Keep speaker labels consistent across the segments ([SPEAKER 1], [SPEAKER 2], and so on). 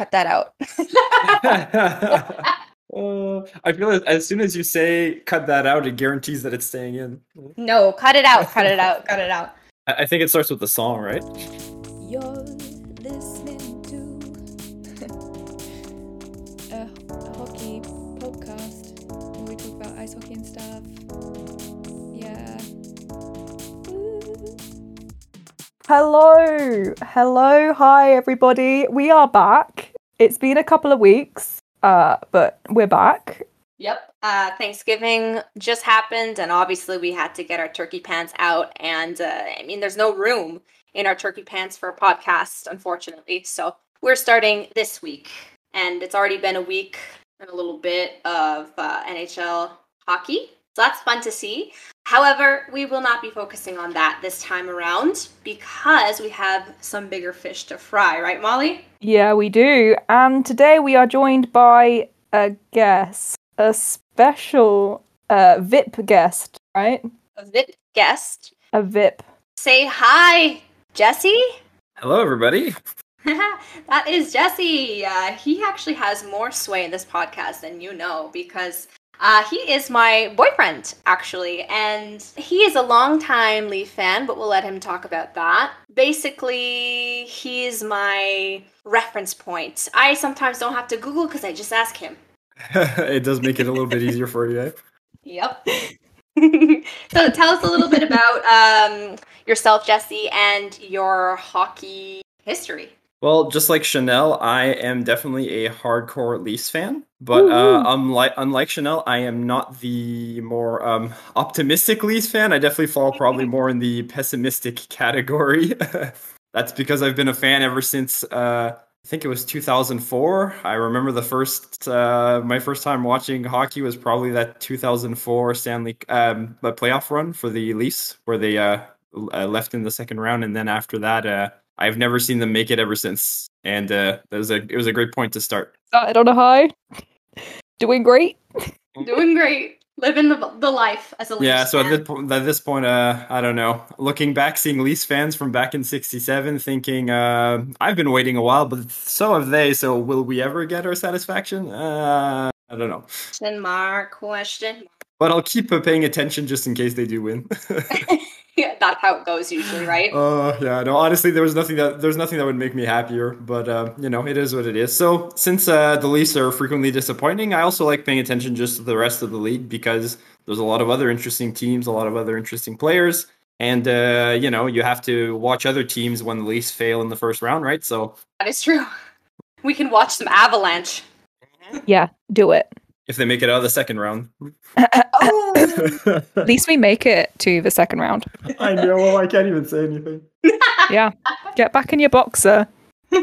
[SPEAKER 1] Cut that out.
[SPEAKER 2] Uh, I feel like as soon as you say cut that out, it guarantees that it's staying in.
[SPEAKER 1] no, cut it out. Cut it out. Cut it out.
[SPEAKER 2] I, I think it starts with the song, right?
[SPEAKER 3] You're listening to a, a hockey podcast where we talk about ice hockey and stuff. Yeah.
[SPEAKER 4] Hello, hello, hi everybody. We are back. It's been a couple of weeks, uh, but we're back.
[SPEAKER 1] Yep. Uh, Thanksgiving just happened, and obviously we had to get our turkey pants out. And uh, I mean, there's no room in our turkey pants for a podcast, unfortunately. So we're starting this week, and it's already been a week and a little bit of uh, NHL hockey. So that's fun to see. However, we will not be focusing on that this time around because we have some bigger fish to fry, right, Molly?
[SPEAKER 4] Yeah, we do. And today we are joined by a guest, a special uh, VIP guest, right?
[SPEAKER 1] A VIP guest.
[SPEAKER 4] A VIP.
[SPEAKER 1] Say hi, Jesse.
[SPEAKER 2] Hello, everybody.
[SPEAKER 1] that is Jesse. Uh, he actually has more sway in this podcast than you know because uh, he is my boyfriend, actually, and he is a longtime Leaf fan, but we'll let him talk about that. Basically, he's my reference point. I sometimes don't have to Google because I just ask him.
[SPEAKER 2] it does make it a little bit easier for you. Eh?
[SPEAKER 1] Yep. so tell us a little bit about um, yourself, Jesse, and your hockey history.
[SPEAKER 2] Well, just like Chanel, I am definitely a hardcore Leafs fan. But uh, unlike unlike Chanel, I am not the more um, optimistic Leafs fan. I definitely fall probably more in the pessimistic category. That's because I've been a fan ever since uh, I think it was 2004. I remember the first uh, my first time watching hockey was probably that 2004 Stanley um, playoff run for the Leafs, where they uh, uh, left in the second round, and then after that, uh, I've never seen them make it ever since. And uh, it was a it was a great point to start.
[SPEAKER 4] Started on a high. Doing great.
[SPEAKER 1] Doing great. Living the, the life as a Leafs
[SPEAKER 2] Yeah, so at this, po- at this point, uh, I don't know. Looking back, seeing Leafs fans from back in '67, thinking uh, I've been waiting a while, but so have they. So will we ever get our satisfaction? Uh, I don't know.
[SPEAKER 1] Question mark, question mark.
[SPEAKER 2] But I'll keep uh, paying attention just in case they do win.
[SPEAKER 1] Yeah, that's how it goes usually, right?
[SPEAKER 2] Uh, yeah, no. Honestly, there was nothing that there's nothing that would make me happier. But uh, you know, it is what it is. So since uh, the Leafs are frequently disappointing, I also like paying attention just to the rest of the league because there's a lot of other interesting teams, a lot of other interesting players, and uh, you know, you have to watch other teams when the Leafs fail in the first round, right? So
[SPEAKER 1] That is true. We can watch some Avalanche.
[SPEAKER 4] Yeah, do it.
[SPEAKER 2] If they make it out of the second round,
[SPEAKER 1] Oh,
[SPEAKER 4] At least we make it to the second round.
[SPEAKER 2] I know. Well, I can't even say anything.
[SPEAKER 4] Yeah. Get back in your boxer.
[SPEAKER 1] oh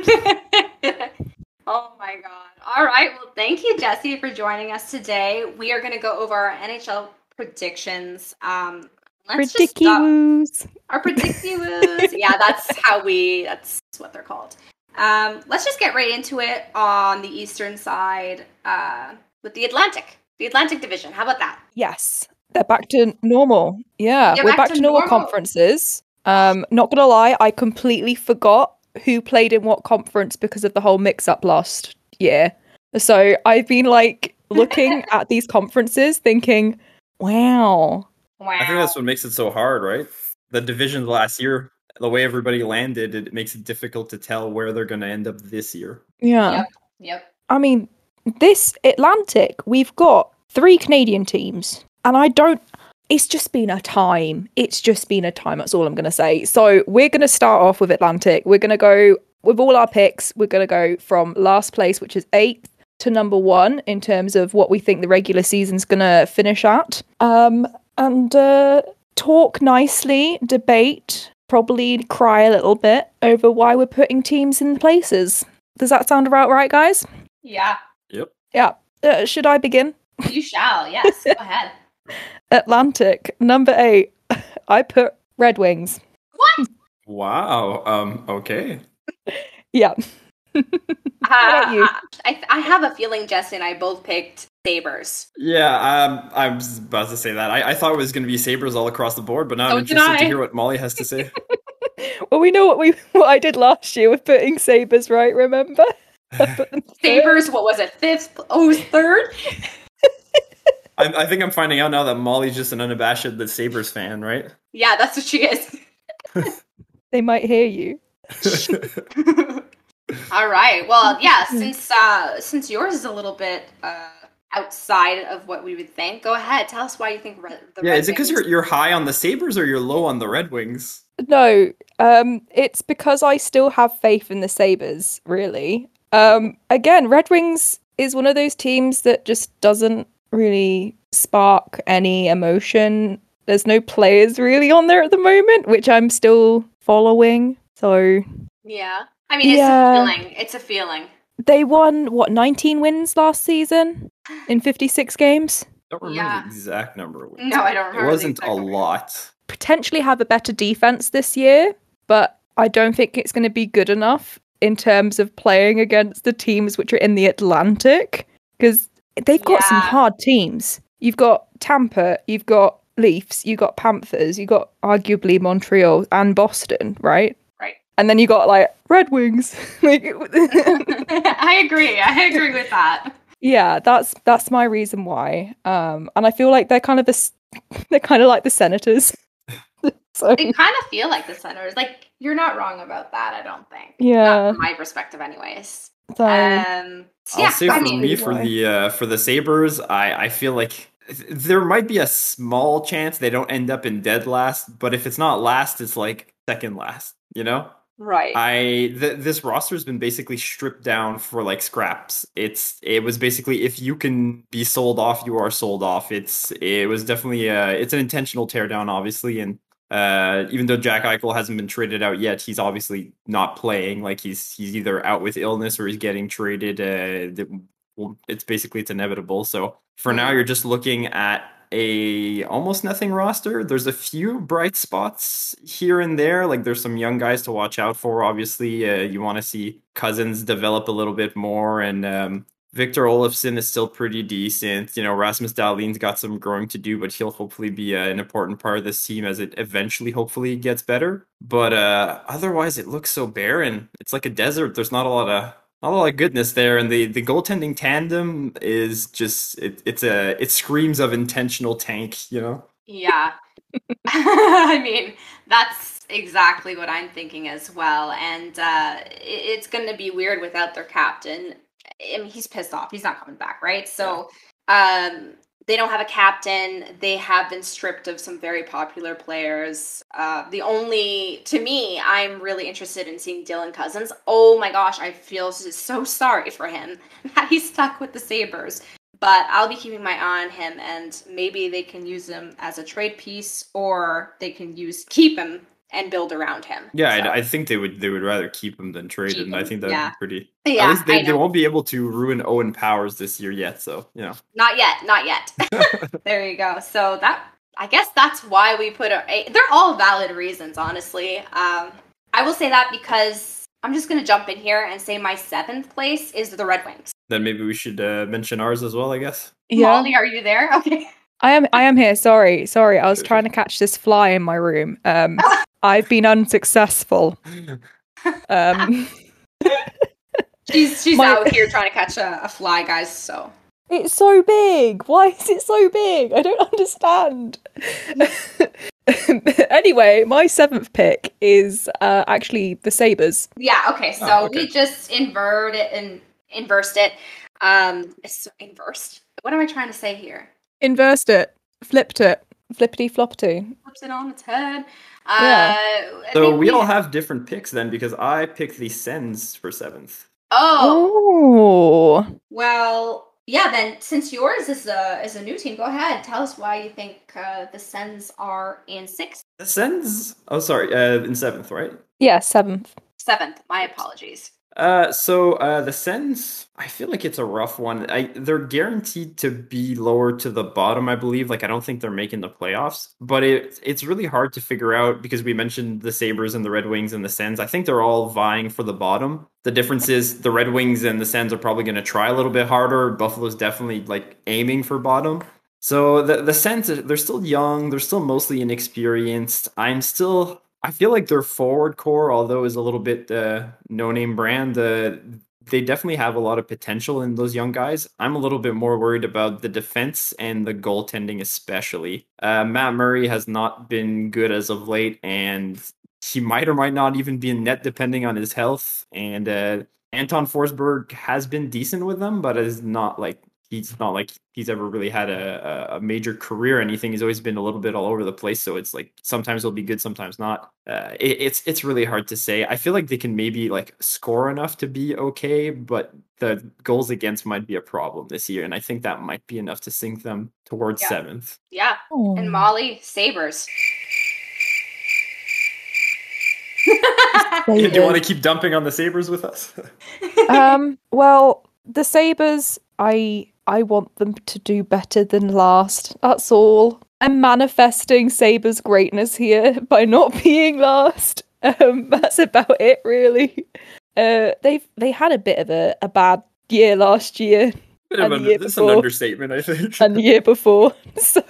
[SPEAKER 1] my god. All right. Well, thank you, Jesse, for joining us today. We are going to go over our NHL predictions. Um, let's just stop-
[SPEAKER 4] Ridiculous.
[SPEAKER 1] Our predictivos. yeah, that's how we. That's what they're called. Um, let's just get right into it on the eastern side uh, with the Atlantic, the Atlantic Division. How about that?
[SPEAKER 4] Yes. They're back to normal. Yeah,
[SPEAKER 1] They're
[SPEAKER 4] we're
[SPEAKER 1] back
[SPEAKER 4] back,
[SPEAKER 1] to
[SPEAKER 4] to normal,
[SPEAKER 1] normal.
[SPEAKER 4] conferences. Um, not gonna lie, I completely forgot who played in what conference because of the whole mix up last year. So I've been like looking at these conferences thinking, wow.
[SPEAKER 1] Wow.
[SPEAKER 2] I think that's what makes it so hard, right? The division last year, the way everybody landed, it makes it difficult to tell where they're going to end up this year.
[SPEAKER 4] Yeah.
[SPEAKER 1] Yep. Yep.
[SPEAKER 4] I mean, this Atlantic, we've got three Canadian teams, and I don't. It's just been a time. It's just been a time. That's all I'm going to say. So we're going to start off with Atlantic. We're going to go with all our picks. We're going to go from last place, which is eighth, to number one in terms of what we think the regular season's going to finish at. Um, and uh, talk nicely, debate, probably cry a little bit over why we're putting teams in the places. Does that sound about right, guys?
[SPEAKER 1] Yeah.
[SPEAKER 2] Yep.
[SPEAKER 4] Yeah. Uh, should I begin?
[SPEAKER 1] You shall. Yes. Go ahead.
[SPEAKER 4] Atlantic, number eight. I put Red Wings.
[SPEAKER 1] What?
[SPEAKER 2] Wow. Um. Okay.
[SPEAKER 4] Yeah.
[SPEAKER 1] Uh, I, I have a feeling Jesse and I both picked Sabres.
[SPEAKER 2] Yeah. Um. I was about to say that. I, I thought it was going to be Sabres all across the board, but now I'm interested to hear what Molly has to say.
[SPEAKER 4] Well, we know what we what I did last year with putting Sabres, right? Remember? I put them third.
[SPEAKER 1] Sabres, what was it? Fifth? Oh, third?
[SPEAKER 2] I, I think I'm finding out now that Molly's just an unabashed the Sabres fan, right?
[SPEAKER 1] Yeah, that's what she is.
[SPEAKER 4] They might hear you.
[SPEAKER 1] All right. Well, yeah. Since uh, since yours is a little bit uh, outside of what we would think, go ahead. Tell us why you think Red, the
[SPEAKER 2] yeah,
[SPEAKER 1] Red
[SPEAKER 2] is it because you're you're high on the Sabres or you're low on the Red Wings?
[SPEAKER 4] No, um, it's because I still have faith in the Sabres, really. Um, again, Red Wings is one of those teams that just doesn't really spark any emotion. There's no players really on there at the moment, which I'm still following. So
[SPEAKER 1] Yeah. I mean, it's
[SPEAKER 4] Yeah.
[SPEAKER 1] a feeling. It's a feeling.
[SPEAKER 4] they won, what, 19 wins last season in 56 games?
[SPEAKER 2] I don't remember
[SPEAKER 1] Yeah.
[SPEAKER 2] the exact number. of wins.
[SPEAKER 1] No, I don't
[SPEAKER 2] It
[SPEAKER 1] remember. the
[SPEAKER 2] wasn't
[SPEAKER 1] exact
[SPEAKER 2] a
[SPEAKER 1] number.
[SPEAKER 2] lot.
[SPEAKER 4] potentially have a better defense this year, but I don't think it's going to be good enough in terms of playing against the teams which are in the Atlantic because they've got some hard teams. You've got Tampa, you've got Leafs, you've got Panthers, you've got arguably Montreal and Boston, right?
[SPEAKER 1] Right.
[SPEAKER 4] And then you got like Red Wings. like
[SPEAKER 1] I agree. I agree with that.
[SPEAKER 4] yeah, that's that's my reason why. Um and I feel like they're kind of s- they're kind of like the Senators. so
[SPEAKER 1] They kind of feel like the Senators. Like you're not wrong about that. I don't think.
[SPEAKER 4] yeah.
[SPEAKER 1] Not from my perspective, anyways.
[SPEAKER 4] So
[SPEAKER 1] Um. so
[SPEAKER 2] I'll
[SPEAKER 1] yeah.
[SPEAKER 2] say
[SPEAKER 1] I
[SPEAKER 2] for
[SPEAKER 1] mean,
[SPEAKER 2] me, for the uh, for the Sabres, I I feel like th- there might be a small chance they don't end up in dead last, but if it's not last, it's like second last. You know,
[SPEAKER 1] right.
[SPEAKER 2] I th- this roster's been basically stripped down for like scraps. It's it was basically if you can be sold off, you are sold off. It's it was definitely uh it's an intentional teardown, obviously, and uh even though Jack Eichel hasn't been traded out yet, he's obviously not playing. Like he's he's either out with illness or he's getting traded. Uh, it's basically it's inevitable. So for now, you're just looking at a almost nothing roster. There's a few bright spots here and there. Like there's some young guys to watch out for. Obviously, uh, you want to see Cozens develop a little bit more, and um, Victor Olofsson is still pretty decent. You know, Rasmus Dahlin's got some growing to do, but he'll hopefully be uh, an important part of this team as it eventually, hopefully, gets better. But uh, otherwise, it looks so barren. It's like a desert. There's not a lot of not a lot of goodness there, and the the goaltending tandem is just it, it's a it screams of intentional tank. You know.
[SPEAKER 1] Yeah. I mean, that's exactly what I'm thinking as well. And uh, it's going to be weird without their captain. I mean, he's pissed off. He's not coming back, right? So um, they don't have a captain. They have been stripped of some very popular players. Uh, the only, to me, I'm really interested in seeing Dylan Cozens. Oh my gosh, I feel so sorry for him that he's stuck with the Sabres but I'll be keeping my eye on him, and maybe they can use him as a trade piece, or they can use keep him and build around him.
[SPEAKER 2] Yeah,
[SPEAKER 1] So,
[SPEAKER 2] I, I think they would they would rather keep him than trade him. I think that'd
[SPEAKER 1] yeah.
[SPEAKER 2] be pretty.
[SPEAKER 1] yeah,
[SPEAKER 2] At least they, they won't be able to ruin Owen Powers this year yet. So you know.
[SPEAKER 1] Not yet, not yet. there you go. So that I guess that's why we put a. a- They're all valid reasons, honestly. Um, I will say that because I'm just gonna jump in here and say my seventh place is the Red Wings.
[SPEAKER 2] Then maybe we should uh, mention ours as well. I guess.
[SPEAKER 4] yeah.
[SPEAKER 1] Molly, are you there? Okay.
[SPEAKER 4] I am I am here. Sorry. Sorry. I was trying to catch this fly in my room. Um I've been unsuccessful. Um
[SPEAKER 1] She's she's
[SPEAKER 4] My-
[SPEAKER 1] out here trying to catch a, a fly, guys. So
[SPEAKER 4] it's so big. Why is it so big? I don't understand. anyway, my seventh pick is uh, actually the Sabres.
[SPEAKER 1] Yeah, okay. So
[SPEAKER 2] Oh, okay.
[SPEAKER 1] we just inverted it and inversed it. Um it's inversed. What am I trying to say here?
[SPEAKER 4] Inversed it. Flipped it. Flippity floppity.
[SPEAKER 1] Flips it on its head.
[SPEAKER 4] Yeah.
[SPEAKER 1] Uh,
[SPEAKER 2] So
[SPEAKER 1] think
[SPEAKER 2] we all have different picks then because I picked the Sens for seventh.
[SPEAKER 1] Oh,
[SPEAKER 4] Oh.
[SPEAKER 1] well, yeah. Then since yours is a is a new team, go ahead. Tell us why you think uh, the Sens are in sixth,
[SPEAKER 2] The Sens. Oh, sorry, uh, in seventh, right?
[SPEAKER 4] Yeah, seventh.
[SPEAKER 1] seventh. My apologies.
[SPEAKER 2] Uh, so uh, the Sens, I feel like it's a rough one. I they're guaranteed to be lower to the bottom, I believe. Like I don't think they're making the playoffs, but it it's really hard to figure out because we mentioned the Sabres and the Red Wings and the Sens. I think they're all vying for the bottom. The difference is the Red Wings and the Sens are probably going to try a little bit harder. Buffalo's definitely like aiming for bottom. So the the Sens, they're still young. They're still mostly inexperienced. I'm still. I feel like their forward core, although is a little bit uh, no name brand, uh, they definitely have a lot of potential in those young guys. I'm a little bit more worried about the defense and the goaltending, especially. Uh, Matt Murray has not been good as of late, and he might or might not even be in net depending on his health. And uh, Anton Forsberg has been decent with them, but is not like he's not like he's ever really had a, a major career or anything. He's always been a little bit all over the place. So it's like sometimes he'll be good, sometimes not. Uh, it, it's it's really hard to say. I feel like they can maybe like score enough to be okay, but the goals against might be a problem this year, and I think that might be enough to sink them towards
[SPEAKER 1] Yeah.
[SPEAKER 2] seventh.
[SPEAKER 1] Yeah.
[SPEAKER 4] Oh.
[SPEAKER 1] And Molly Sabres.
[SPEAKER 2] Do you want to keep dumping on the Sabres with us?
[SPEAKER 4] um well the Sabres i i want them to do better than last that's all. I'm manifesting Sabres greatness here by not being last. Um that's about it really. Uh they've they had a bit of a, a bad year last year.
[SPEAKER 2] Bit of
[SPEAKER 4] And
[SPEAKER 2] an-
[SPEAKER 4] year
[SPEAKER 2] this is an understatement, I think.
[SPEAKER 4] and the year before. So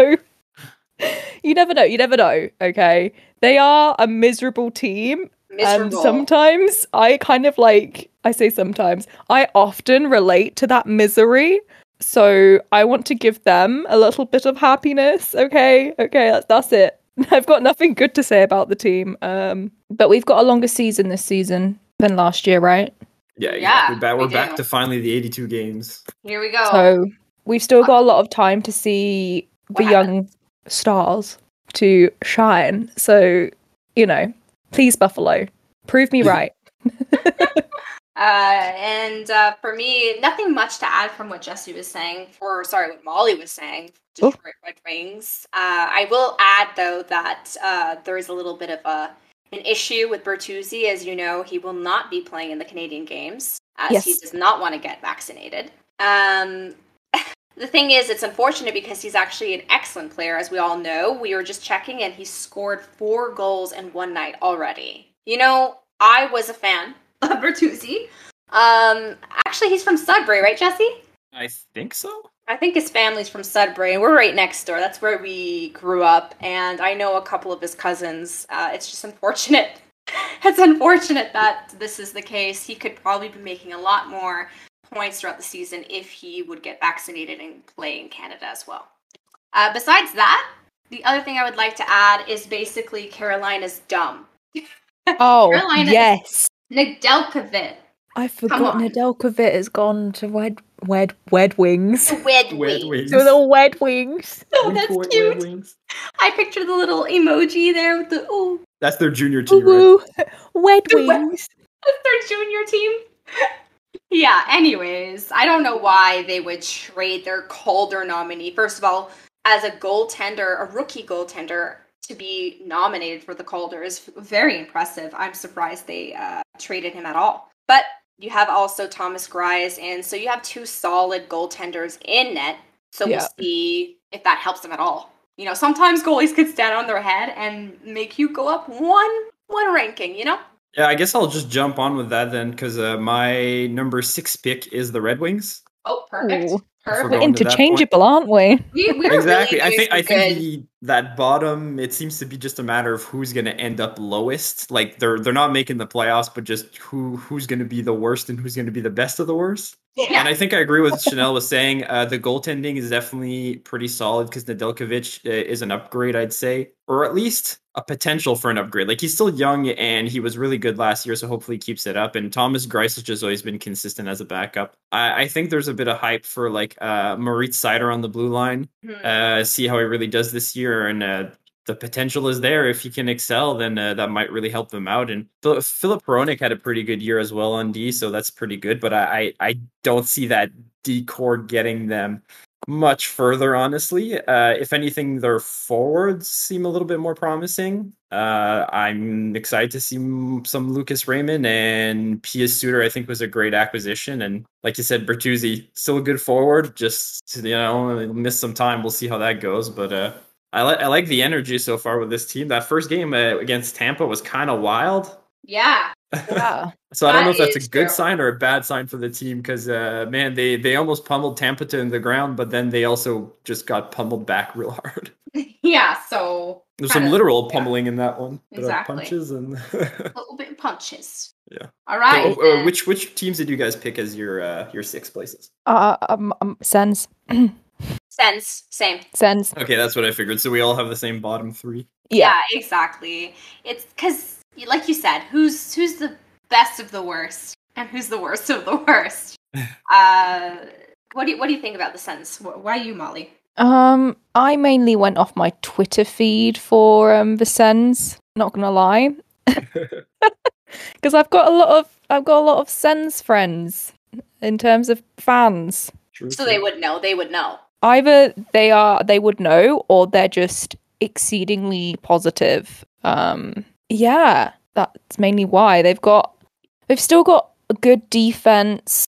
[SPEAKER 4] you never know you never know okay? They are a miserable team. And sometimes I kind of like, I say sometimes, I often relate to that misery. So I want to give them a little bit of happiness. Okay. Okay. That's, that's it. I've got nothing good to say about the team. Um, but we've got a longer season this season than last year, right?
[SPEAKER 2] Yeah,
[SPEAKER 1] Yeah,
[SPEAKER 2] exactly. Back,
[SPEAKER 1] we
[SPEAKER 2] we're back to finally the 82 games.
[SPEAKER 1] Here we go.
[SPEAKER 4] So we've still got a lot of time to see the
[SPEAKER 1] What
[SPEAKER 4] young stars to shine. So, you know, please, Buffalo, prove me right.
[SPEAKER 1] Uh, and uh, for me, nothing much to add from what Jesse was saying, or sorry, what Molly was saying.
[SPEAKER 4] Oh.
[SPEAKER 1] Detroit Red Wings. Uh, I will add though that uh, there is a little bit of a an issue with Bertuzzi. As you know, he will not be playing in the Canadian games as he does not want to get vaccinated. Um, the thing is, it's unfortunate because he's actually an excellent player, as we all know. We were just checking, and he scored four goals in one night already. You know, I was a fan of Bertuzzi. Um, actually, he's from Sudbury, right, Jesse?
[SPEAKER 2] I think so.
[SPEAKER 1] I think his family's from Sudbury, and we're right next door. That's where we grew up, and I know a couple of his cousins. Uh, it's just unfortunate. it's unfortunate that this is the case. He could probably be making a lot more points throughout the season if he would get vaccinated and play in Canada as well. Uh, besides that, the other thing I would like to add is basically Carolina's dumb.
[SPEAKER 4] Oh,
[SPEAKER 1] Carolina-
[SPEAKER 4] yes.
[SPEAKER 1] Nedeljkovic.
[SPEAKER 4] I forgot
[SPEAKER 1] on.
[SPEAKER 4] Nedeljkovic has gone to Wed Wed Wed Wings.
[SPEAKER 1] Wed
[SPEAKER 2] Wed
[SPEAKER 1] Wings.
[SPEAKER 2] Wings.
[SPEAKER 4] To the Wed Wings.
[SPEAKER 1] Oh, that's
[SPEAKER 2] Wed- Wed
[SPEAKER 1] cute.
[SPEAKER 2] Wings.
[SPEAKER 1] I picture the little emoji there with the oh,
[SPEAKER 2] That's their junior team, right?
[SPEAKER 4] Wed
[SPEAKER 1] The Wed-
[SPEAKER 4] Wings.
[SPEAKER 1] that's their junior team. yeah. Anyways, I don't know why they would trade their Calder nominee. First of all, as a goaltender, a rookie goaltender, to be nominated for the Calder is very impressive. I'm surprised they uh, traded him at all. But you have also Thomas Greiss, and so you have two solid goaltenders in net. So
[SPEAKER 4] Yeah.
[SPEAKER 1] we'll see if that helps them at all. You know, sometimes goalies could stand on their head and make you go up one one ranking. You know.
[SPEAKER 2] Yeah, I guess I'll just jump on with that then, because uh, my number six pick is the Red Wings.
[SPEAKER 1] Oh, perfect.
[SPEAKER 4] Ooh.
[SPEAKER 1] Perfect.
[SPEAKER 4] We're
[SPEAKER 2] going to that
[SPEAKER 4] interchangeable, aren't we?
[SPEAKER 1] We, we're
[SPEAKER 2] exactly.
[SPEAKER 1] Really
[SPEAKER 2] I think I think
[SPEAKER 1] good.
[SPEAKER 2] the, that bottom. It seems to be just a matter of who's going to end up lowest. Like they're they're not making the playoffs, but just who who's going to be the worst and who's going to be the best of the worst.
[SPEAKER 1] Yeah.
[SPEAKER 2] And I think I agree with Chanel was saying. Uh, the goaltending is definitely pretty solid because Nedeljkovic uh, is an upgrade, I'd say, or at least a potential for an upgrade. Like he's still young and he was really good last year, so hopefully he keeps it up. And Thomas Greiss has just always been consistent as a backup. I, I think there's a bit of hype for like uh, Moritz Seider on the blue line.
[SPEAKER 1] Hmm.
[SPEAKER 2] Uh, see how he really does this year, and uh, the potential is there. If he can excel, then uh, that might really help them out. And Phil- Filip Hronek had a pretty good year as well on D, so that's pretty good. But I, I, I don't see that D core getting them much further, honestly. Uh, if anything, their forwards seem a little bit more promising. Uh, I'm excited to see m- some Lucas Raymond and Pius Suter. I think was a great acquisition, and like you said, Bertuzzi still a good forward. Just you know, miss some time. We'll see how that goes, but. uh I like I like the energy so far with this team. That first game uh, against Tampa was kind of wild.
[SPEAKER 1] yeah.
[SPEAKER 4] Yeah.
[SPEAKER 2] So I don't know if that's a good
[SPEAKER 1] true.
[SPEAKER 2] sign or a bad sign for the team because uh, man, they they almost pummeled Tampa to the ground, but then they also just got pummeled back real hard.
[SPEAKER 1] Yeah. So
[SPEAKER 2] There's some
[SPEAKER 1] Kinda,
[SPEAKER 2] literal
[SPEAKER 1] yeah.
[SPEAKER 2] pummeling in that one. Bit of
[SPEAKER 1] Exactly.
[SPEAKER 2] punches and
[SPEAKER 1] a little bit punches. All
[SPEAKER 2] So, uh, which which teams did you guys pick as your uh, your six places?
[SPEAKER 4] Uh, um, um, Sens,
[SPEAKER 1] Sens? Same.
[SPEAKER 4] Sens.
[SPEAKER 2] Okay, that's what I figured. So we all have the same bottom three.
[SPEAKER 4] Yeah.
[SPEAKER 1] exactly. It's because, like you said, who's who's the best of the worst, and who's the worst of the worst. uh, what do you what do you think about the Sens? Wh- Why you, Molly?
[SPEAKER 4] Um, I mainly went off my Twitter feed for um the Sens. Not gonna lie, because I've got a lot of I've got a lot of Sens friends in terms of fans.
[SPEAKER 2] True,
[SPEAKER 1] So
[SPEAKER 2] true.
[SPEAKER 1] they would know. They would know.
[SPEAKER 4] Either they are they would know, or they're just exceedingly positive. Um, yeah, that's mainly why they've got they've still got a good defense.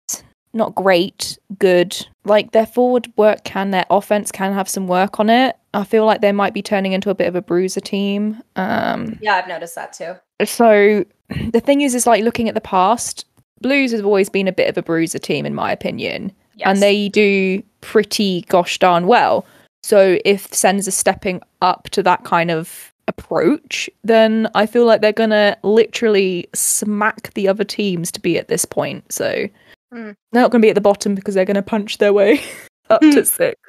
[SPEAKER 4] Not great, good. Like their forward work can, their offense can have some work on it. I feel like they might be turning into a bit of a bruiser team. Um,
[SPEAKER 1] Yeah, I've noticed that too.
[SPEAKER 4] so the thing is, is like looking at the past, Blues have always been a bit of a bruiser team, in my opinion, and they do pretty gosh darn well. So if Sens are stepping up to that kind of approach, then I feel like they're gonna literally smack the other teams to be at this point. So
[SPEAKER 1] Hmm.
[SPEAKER 4] they're not gonna be at the bottom because they're gonna punch their way up to six.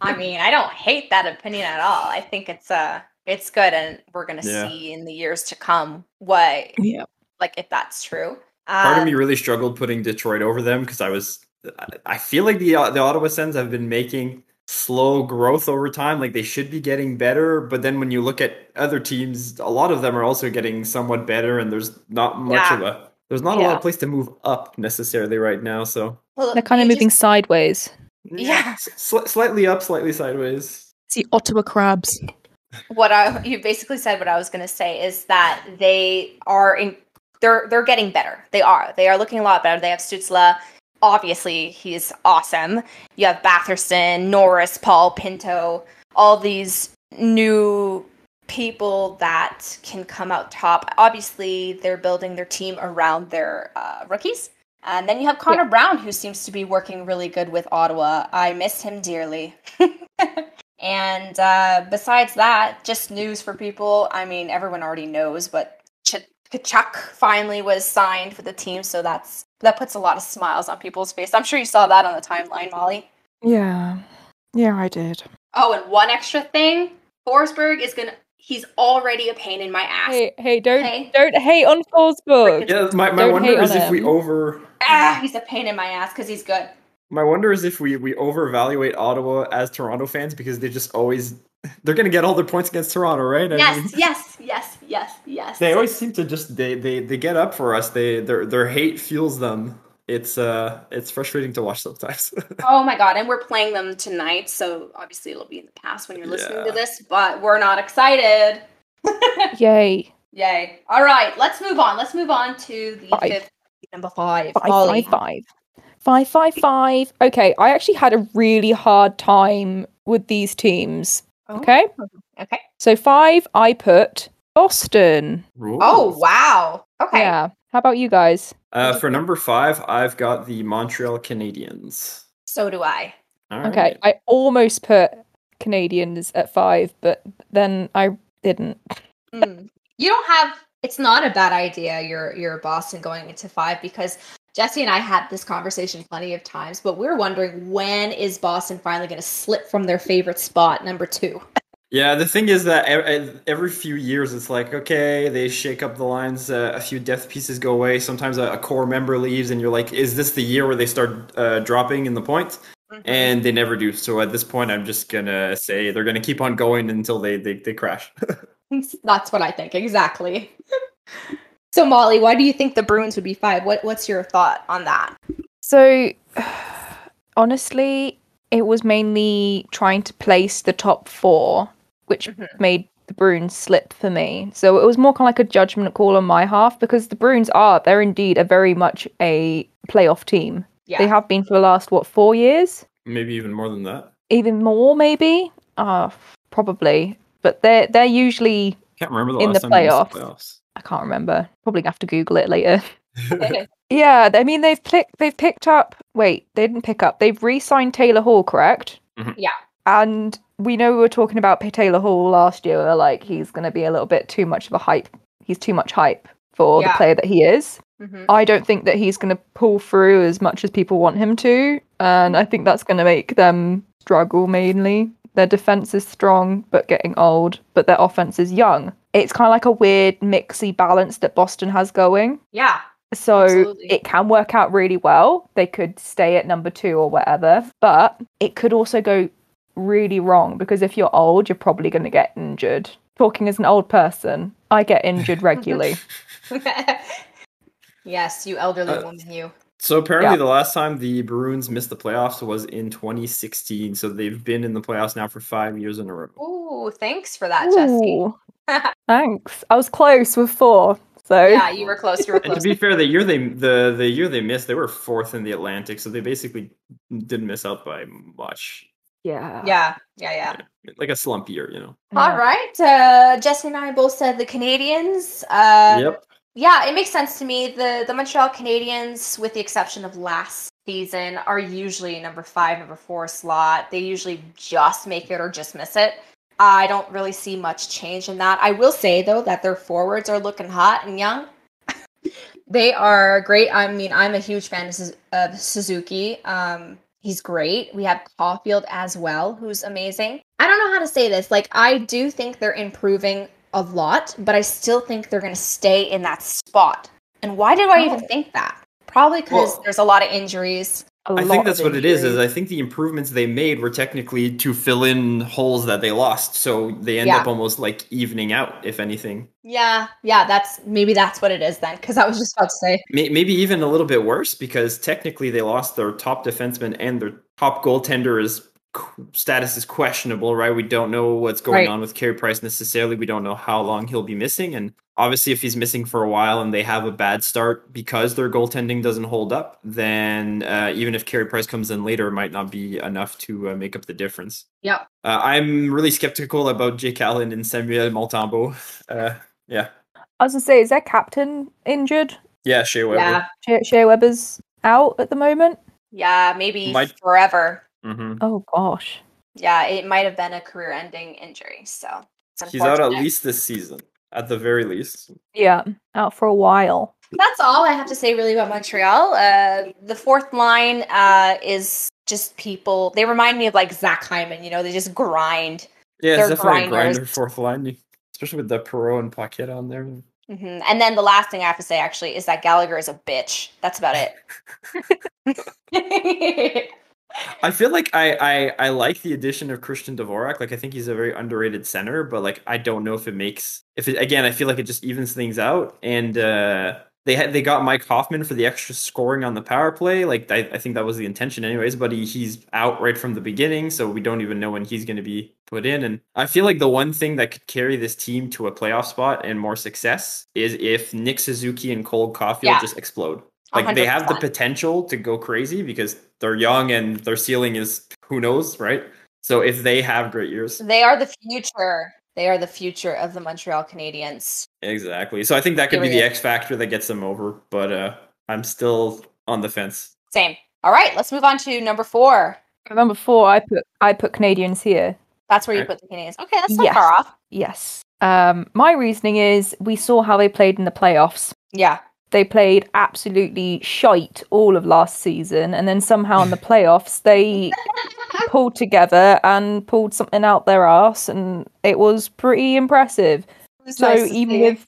[SPEAKER 1] I mean, I don't hate that opinion at all. I think it's uh it's good and we're gonna
[SPEAKER 2] Yeah.
[SPEAKER 1] see in the years to come what
[SPEAKER 4] Yeah.
[SPEAKER 1] like if that's true.
[SPEAKER 2] Part of
[SPEAKER 1] Um,
[SPEAKER 2] me really struggled putting Detroit over them because I was. I feel like the uh, the Ottawa Sens have been making slow growth over time. Like they should be getting better, but then when you look at other teams, a lot of them are also getting somewhat better, and there's not much
[SPEAKER 1] Yeah.
[SPEAKER 2] of a there's not a lot of place to move up necessarily right now. So
[SPEAKER 1] well,
[SPEAKER 4] They're kind of moving
[SPEAKER 1] just-
[SPEAKER 4] sideways.
[SPEAKER 1] Yeah.
[SPEAKER 2] sli- slightly up, slightly sideways.
[SPEAKER 4] It's the Ottawa Crabs.
[SPEAKER 1] what I you basically said what I was gonna say is that they are in they're they're getting better. They are. They are looking a lot better. They have Stützle. Obviously, he's awesome. You have Batherson, Norris, Paul, Pinto, all these new people that can come out top. Obviously, they're building their team around their uh, rookies. And then you have Connor Brown, who seems to be working really good with Ottawa. I miss him dearly. and uh, besides that, just news for people. I mean, everyone already knows, but Ch- Tkachuk finally was signed for the team, so that's that puts a lot of smiles on people's face. I'm sure you saw that on the timeline, Molly.
[SPEAKER 4] Yeah. Yeah, I did.
[SPEAKER 1] Oh, and one extra thing: Forsberg is gonna. He's already a pain in my ass.
[SPEAKER 4] Hey, hey, don't
[SPEAKER 1] Hey.
[SPEAKER 4] don't hate on Forsberg.
[SPEAKER 2] Yeah, my, my
[SPEAKER 4] Don't
[SPEAKER 2] wonder is
[SPEAKER 4] on
[SPEAKER 2] if we over
[SPEAKER 1] Ah, he's a pain in my ass because he's good.
[SPEAKER 2] my wonder is if we we over evaluate Ottawa as Toronto fans because they just always they're gonna get all their points against Toronto, right? I
[SPEAKER 1] Yes,
[SPEAKER 2] mean-
[SPEAKER 1] yes, yes, yes, yes.
[SPEAKER 2] they always seem to just they they they get up for us. They their their hate fuels them. It's uh it's frustrating to watch sometimes.
[SPEAKER 1] Oh my god, and we're playing them tonight, so obviously it'll be in the past when you're listening to this, but we're not excited.
[SPEAKER 4] Yay.
[SPEAKER 1] Yay. All right, let's move on. Let's move on to the
[SPEAKER 4] Five.
[SPEAKER 1] fifth number five.
[SPEAKER 4] Five,
[SPEAKER 1] Molly.
[SPEAKER 4] five, five. Five, five, five. Okay, I actually had a really hard time with these teams.
[SPEAKER 1] Oh.
[SPEAKER 4] Okay,
[SPEAKER 1] Okay.
[SPEAKER 4] so five, I put Boston.
[SPEAKER 1] Oh wow. Okay.
[SPEAKER 4] Yeah. How about you guys?
[SPEAKER 2] Uh, for number five, I've got the Montreal Canadiens.
[SPEAKER 1] So do I.
[SPEAKER 2] All
[SPEAKER 4] Okay,
[SPEAKER 2] right.
[SPEAKER 4] I almost put Canadiens at five, but then I didn't.
[SPEAKER 1] Mm. You don't have. It's not a bad idea. You're you're Boston going into five because Jesse and I had this conversation plenty of times, but we're wondering when is Boston finally going to slip from their favorite spot, number two.
[SPEAKER 2] Yeah, the thing is that every few years it's like, okay, they shake up the lines, uh, a few death pieces go away. Sometimes a, a core member leaves, and you're like, is this the year where they start uh, dropping in the points? And they never do. So at this point, I'm just gonna say they're gonna keep on going until they they, they crash.
[SPEAKER 1] That's what I think exactly. so Molly, why do you think the Bruins would be five? What what's your thought on that?
[SPEAKER 4] So, honestly, it was mainly trying to place the top four, which
[SPEAKER 1] Mhm.
[SPEAKER 4] made the Bruins slip for me. So it was more kind of like a judgment call on my half because the Bruins are, they're indeed a very much a playoff team.
[SPEAKER 1] Yeah.
[SPEAKER 4] They have been for the last, what, four years?
[SPEAKER 2] Maybe even more than that.
[SPEAKER 4] Even more, maybe? Uh, probably. But they're, they're usually,
[SPEAKER 2] Can't remember the
[SPEAKER 4] In
[SPEAKER 2] last
[SPEAKER 4] the
[SPEAKER 2] time they missed
[SPEAKER 4] playoffs.
[SPEAKER 2] the playoffs.
[SPEAKER 4] I can't remember. Probably have to Google it later. Yeah, I mean they've picked they've picked up. Wait, they didn't pick up. They've re-signed Taylor Hall, correct?
[SPEAKER 2] Mhm.
[SPEAKER 1] Yeah.
[SPEAKER 4] And we know we were talking about Taylor Hall last year. like he's going to be a little bit too much of a hype. He's too much hype for
[SPEAKER 1] Yeah.
[SPEAKER 4] the player that he is.
[SPEAKER 1] Mhm.
[SPEAKER 4] I don't think that he's going to pull through as much as people want him to, and I think that's going to make them struggle mainly. Their defense is strong but getting old, but their offense is young. It's kind of like a weird mixy balance that Boston has going.
[SPEAKER 1] Yeah.
[SPEAKER 4] So
[SPEAKER 1] Absolutely.
[SPEAKER 4] it can work out really well. They could stay at number two or whatever, but it could also go really wrong because if you're old, you're probably going to get injured. Talking as an old person, I get injured regularly.
[SPEAKER 1] yes, you elderly
[SPEAKER 2] Uh,
[SPEAKER 1] woman, you.
[SPEAKER 2] So apparently,
[SPEAKER 4] Yeah.
[SPEAKER 2] the last time the Bruins missed the playoffs was in 2016. So they've been in the playoffs now for five years in a row.
[SPEAKER 1] Ooh, thanks for that, Jesse.
[SPEAKER 4] Thanks. I was close with four. So
[SPEAKER 1] Yeah, you were close. You were
[SPEAKER 2] And to be fair, the year they the the year they missed, they were fourth in the Atlantic, so they basically didn't miss out by much.
[SPEAKER 4] Yeah.
[SPEAKER 1] Yeah, yeah, yeah.
[SPEAKER 2] Like a slump year, you know.
[SPEAKER 1] All right. Uh, Jesse and I both said the Canadiens. Uh,
[SPEAKER 2] yep.
[SPEAKER 1] Yeah, it makes sense to me. The the Montreal Canadiens, with the exception of last season, are usually number five, number four slot. They usually just make it or just miss it. I don't really see much change in that. I will say though that their forwards are looking hot and young. they are great. I mean, I'm a huge fan of, of Suzuki. Um, he's great. We have Caufield as well, who's amazing. I don't know how to say this. Like, I do think they're improving a lot, but I still think they're going to stay in that spot. And why do I oh. even think that? Probably because
[SPEAKER 2] Well-
[SPEAKER 1] there's a lot of injuries.
[SPEAKER 2] I think that's what it is. Is. I think the improvements they made were technically to fill in holes that they lost, so they end
[SPEAKER 1] Yeah.
[SPEAKER 2] up almost like evening out, if anything.
[SPEAKER 1] Yeah, yeah, that's maybe that's what it is then. Because I was just about to say,
[SPEAKER 2] Maybe even a little bit worse because technically they lost their top defenseman and their top goaltender is status is questionable, right? We don't know what's going
[SPEAKER 1] Right.
[SPEAKER 2] on with Carey Price necessarily. We don't know how long he'll be missing, and obviously, if he's missing for a while and they have a bad start because their goaltending doesn't hold up, then uh, even if Carey Price comes in later, it might not be enough to uh, make up the difference.
[SPEAKER 1] Yeah.
[SPEAKER 2] Uh, I'm really skeptical about Jake Allen and Samuel Montembeault. Uh, yeah,
[SPEAKER 4] I was gonna say, is their captain injured?
[SPEAKER 2] yeah, Shea Weber.
[SPEAKER 1] yeah,
[SPEAKER 4] Shea, Shea Weber's out at the moment.
[SPEAKER 1] yeah, maybe
[SPEAKER 2] Might-
[SPEAKER 1] forever.
[SPEAKER 2] Hmm
[SPEAKER 4] Oh gosh.
[SPEAKER 1] Yeah, it might have been a career-ending injury. So it's
[SPEAKER 2] He's out at least this season, at the very least.
[SPEAKER 4] Yeah, out for a while.
[SPEAKER 1] That's all I have to say really about Montreal. Uh, the fourth line uh, is just people. They remind me of like Zach Hyman. You know, they just grind.
[SPEAKER 2] Yeah,
[SPEAKER 1] They're
[SPEAKER 2] it's definitely a
[SPEAKER 1] grinders.
[SPEAKER 2] grinder fourth line, especially with the Perreault and Paquette on there.
[SPEAKER 1] hmm And then the last thing I have to say actually is that Gallagher is a bitch. That's about it.
[SPEAKER 2] I feel like I, I I like the addition of Christian Dvorak. Like I think he's a very underrated center, but like I don't know if it makes if it again I feel like it just evens things out. And uh they had they got Mike Hoffman for the extra scoring on the power play. Like I, I think that was the intention anyways, but he, he's out right from the beginning, so we don't even know when he's gonna be put in. And I feel like the one thing that could carry this team to a playoff spot and more success is if Nick Suzuki and Cole Caufield
[SPEAKER 1] Yeah.
[SPEAKER 2] just explode. Like they have the potential to go crazy because they're young and their ceiling is who knows, right? So if they have great years,
[SPEAKER 1] They are the future. They are the future of the Montreal Canadiens.
[SPEAKER 2] exactly. So I think that could be the X factor that gets them over. But uh I'm still on the fence.
[SPEAKER 1] Same. All right, let's move on to number four.
[SPEAKER 4] Number four, I put I put Canadiens here.
[SPEAKER 1] That's where you put the Canadiens. Okay, that's not
[SPEAKER 4] Yes.
[SPEAKER 1] far off.
[SPEAKER 4] Yes. Um, my reasoning is we saw how they played in the playoffs.
[SPEAKER 1] Yeah.
[SPEAKER 4] They played absolutely shite all of last season, and then somehow in the playoffs they pulled together and pulled something out their ass, and it was pretty impressive.
[SPEAKER 1] It's
[SPEAKER 4] So
[SPEAKER 1] nice
[SPEAKER 4] even with,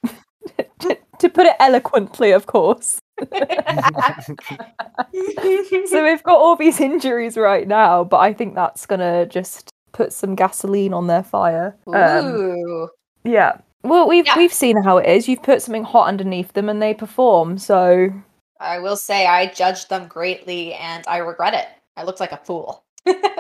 [SPEAKER 4] to, to put it eloquently, of course. So we've got all these injuries right now, but I think that's gonna just put some gasoline on their fire. Um,
[SPEAKER 1] Ooh.
[SPEAKER 4] yeah. Well, we've
[SPEAKER 1] Yeah.
[SPEAKER 4] we've seen how it is. You've put something hot underneath them, and they perform. So
[SPEAKER 1] I will say I judged them greatly and I regret it. I looked like a fool.
[SPEAKER 2] I,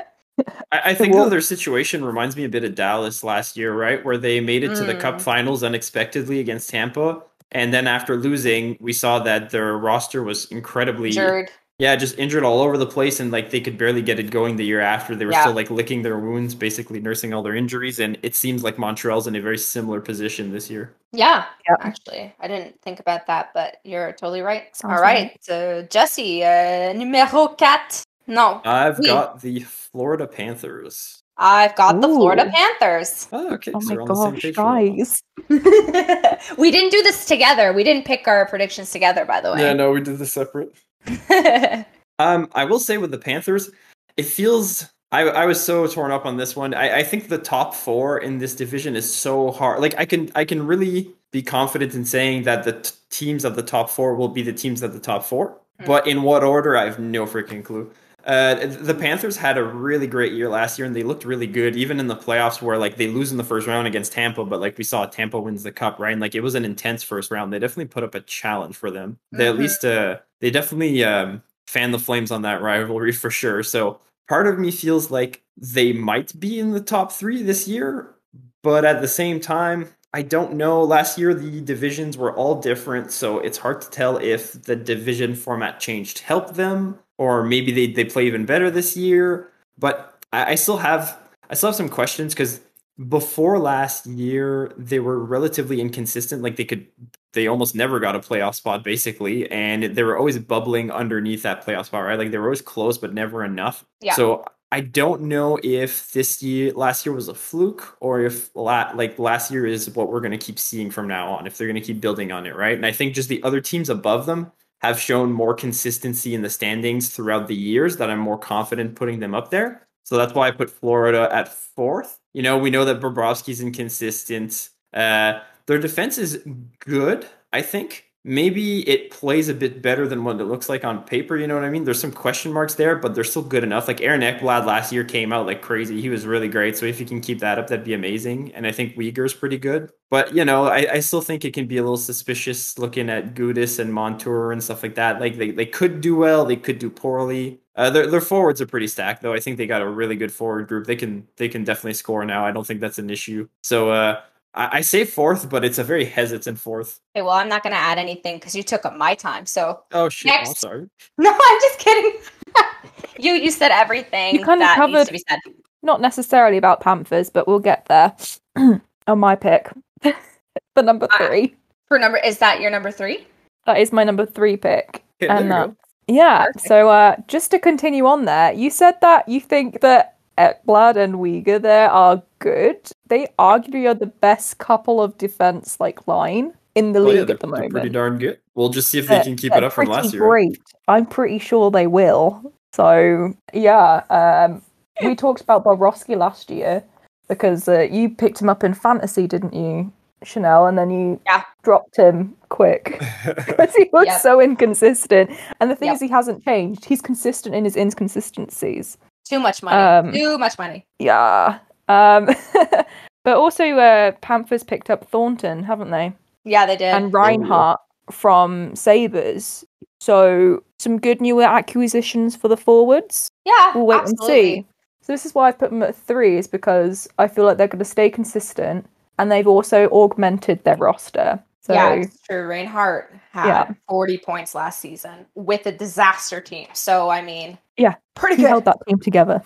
[SPEAKER 2] I think though their situation reminds me a bit of Dallas last year, right? Where they made it to the Cup
[SPEAKER 1] Mm.
[SPEAKER 2] Finals unexpectedly against Tampa, and then after losing, we saw that their roster was incredibly
[SPEAKER 1] Injured.
[SPEAKER 2] Yeah, just injured all over the place, and like they could barely get it going the year after. They were
[SPEAKER 1] Yeah.
[SPEAKER 2] still like licking their wounds, basically nursing all their injuries, and it seems like Montreal's in a very similar position this year.
[SPEAKER 1] Yeah,
[SPEAKER 4] Yep.
[SPEAKER 1] actually. I didn't think about that, but you're totally right.
[SPEAKER 4] Sounds
[SPEAKER 1] All right. So, Jesse, uh, numéro 4. No.
[SPEAKER 2] I've
[SPEAKER 1] Oui.
[SPEAKER 2] got the Florida Panthers.
[SPEAKER 1] I've got the Florida Panthers.
[SPEAKER 2] Oh, okay.
[SPEAKER 4] Oh
[SPEAKER 2] so
[SPEAKER 4] my
[SPEAKER 2] we're on the same
[SPEAKER 4] gosh,
[SPEAKER 2] page for that one.
[SPEAKER 4] guys.
[SPEAKER 1] we didn't do this together. We didn't pick our predictions together, by the way.
[SPEAKER 2] Yeah, no, we did this separate. Um, I will say with the Panthers, it feels I I was so torn up on this one. I, I think the top four in this division is so hard. Like I can I can really be confident in saying that the t- teams at the top four will be the teams at the top four.
[SPEAKER 1] Hmm.
[SPEAKER 2] But in what order, I have no freaking clue. Uh, the Panthers had a really great year last year, and they looked really good, even in the playoffs, where like they lose in the first round against Tampa, but like we saw, Tampa wins the cup, right? And like it was an intense first round. They definitely put up a challenge for them. They at
[SPEAKER 1] Mhm.
[SPEAKER 2] least uh, they definitely um, fan the flames on that rivalry for sure. So part of me feels like they might be in the top three this year, but at the same time, I don't know. Last year, the divisions were all different, so it's hard to tell if the division format changed helped them, or maybe they, they play even better this year. But I, I still have I still have some questions because before last year they were relatively inconsistent. Like they could they almost never got a playoff spot basically, and they were always bubbling underneath that playoff spot, right? Like they were always close, but never enough.
[SPEAKER 1] Yeah.
[SPEAKER 2] So I don't know if this year, last year was a fluke, or if la- like last year is what we're going to keep seeing from now on. If they're going to keep building on it, right? And I think just the other teams above them have shown more consistency in the standings throughout the years that I'm more confident putting them up there. So that's why I put Florida at fourth. You know, we know that Bobrovsky's inconsistent. Uh, their defense is good, I think. Maybe it plays a bit better than what it looks like on paper. You know what I mean? There's some question marks there, but they're still good enough. Like Aaron Ekblad last year came out like crazy. He was really great. So if you can keep that up, that'd be amazing. And I think Weegar's pretty good. But you know, I, I still think it can be a little suspicious looking at Gudas and Montour and stuff like that. Like they, they could do well, they could do poorly. Uh, their their forwards are pretty stacked though. I think they got a really good forward group. They can they can definitely score now. I don't think that's an issue. So uh, I, I say fourth, but it's a very hesitant fourth.
[SPEAKER 1] Okay, well, I'm not going to add anything because you took up my time. So,
[SPEAKER 2] Oh shit! I'm sorry.
[SPEAKER 1] no, I'm just kidding. you you said everything
[SPEAKER 4] You kind of
[SPEAKER 1] that needs
[SPEAKER 4] covered-
[SPEAKER 1] to be said.
[SPEAKER 4] Not necessarily about Panthers, but we'll get there. On my pick, the number
[SPEAKER 1] Ah.
[SPEAKER 4] three.
[SPEAKER 1] For number, is that your number three?
[SPEAKER 4] That is my number three pick.
[SPEAKER 2] Okay, there
[SPEAKER 4] and
[SPEAKER 2] you
[SPEAKER 4] that,
[SPEAKER 2] go.
[SPEAKER 4] yeah.
[SPEAKER 1] Perfect.
[SPEAKER 4] So uh, just to continue on there, you said that you think that Ekblad and Weegar there are good. They arguably are the best couple of defense like line in the
[SPEAKER 2] Oh,
[SPEAKER 4] league
[SPEAKER 2] they're,
[SPEAKER 4] at the moment.
[SPEAKER 2] pretty darn good. We'll just see if they
[SPEAKER 4] They're-
[SPEAKER 2] can keep it up from last year. right?
[SPEAKER 4] Great. I'm pretty sure they will. So yeah, um, we talked about Bobrovsky last year because uh, you picked him up in fantasy, didn't you, Chanel? And then you
[SPEAKER 1] Yeah.
[SPEAKER 4] dropped him quick because he was
[SPEAKER 1] Yep.
[SPEAKER 4] so inconsistent. And the thing
[SPEAKER 1] Yep.
[SPEAKER 4] is, he hasn't changed. He's consistent in his inconsistencies.
[SPEAKER 1] Too much money.
[SPEAKER 4] Um,
[SPEAKER 1] Too much money.
[SPEAKER 4] Yeah. Um, but also, uh, Panthers picked up Thornton, haven't they?
[SPEAKER 1] Yeah, they did.
[SPEAKER 4] and Reinhart from Sabres. So some good new acquisitions for the forwards.
[SPEAKER 1] yeah,
[SPEAKER 4] We'll wait
[SPEAKER 1] absolutely.
[SPEAKER 4] and see. So this is why I've put them at three, is because I feel like they're going to stay consistent, and they've also augmented their roster. So
[SPEAKER 1] yeah, it's true. Reinhart had
[SPEAKER 4] Yeah.
[SPEAKER 1] 40 points last season with a disaster team. So, I mean,
[SPEAKER 4] Yeah,
[SPEAKER 1] pretty
[SPEAKER 4] he
[SPEAKER 1] good.
[SPEAKER 4] held that team together.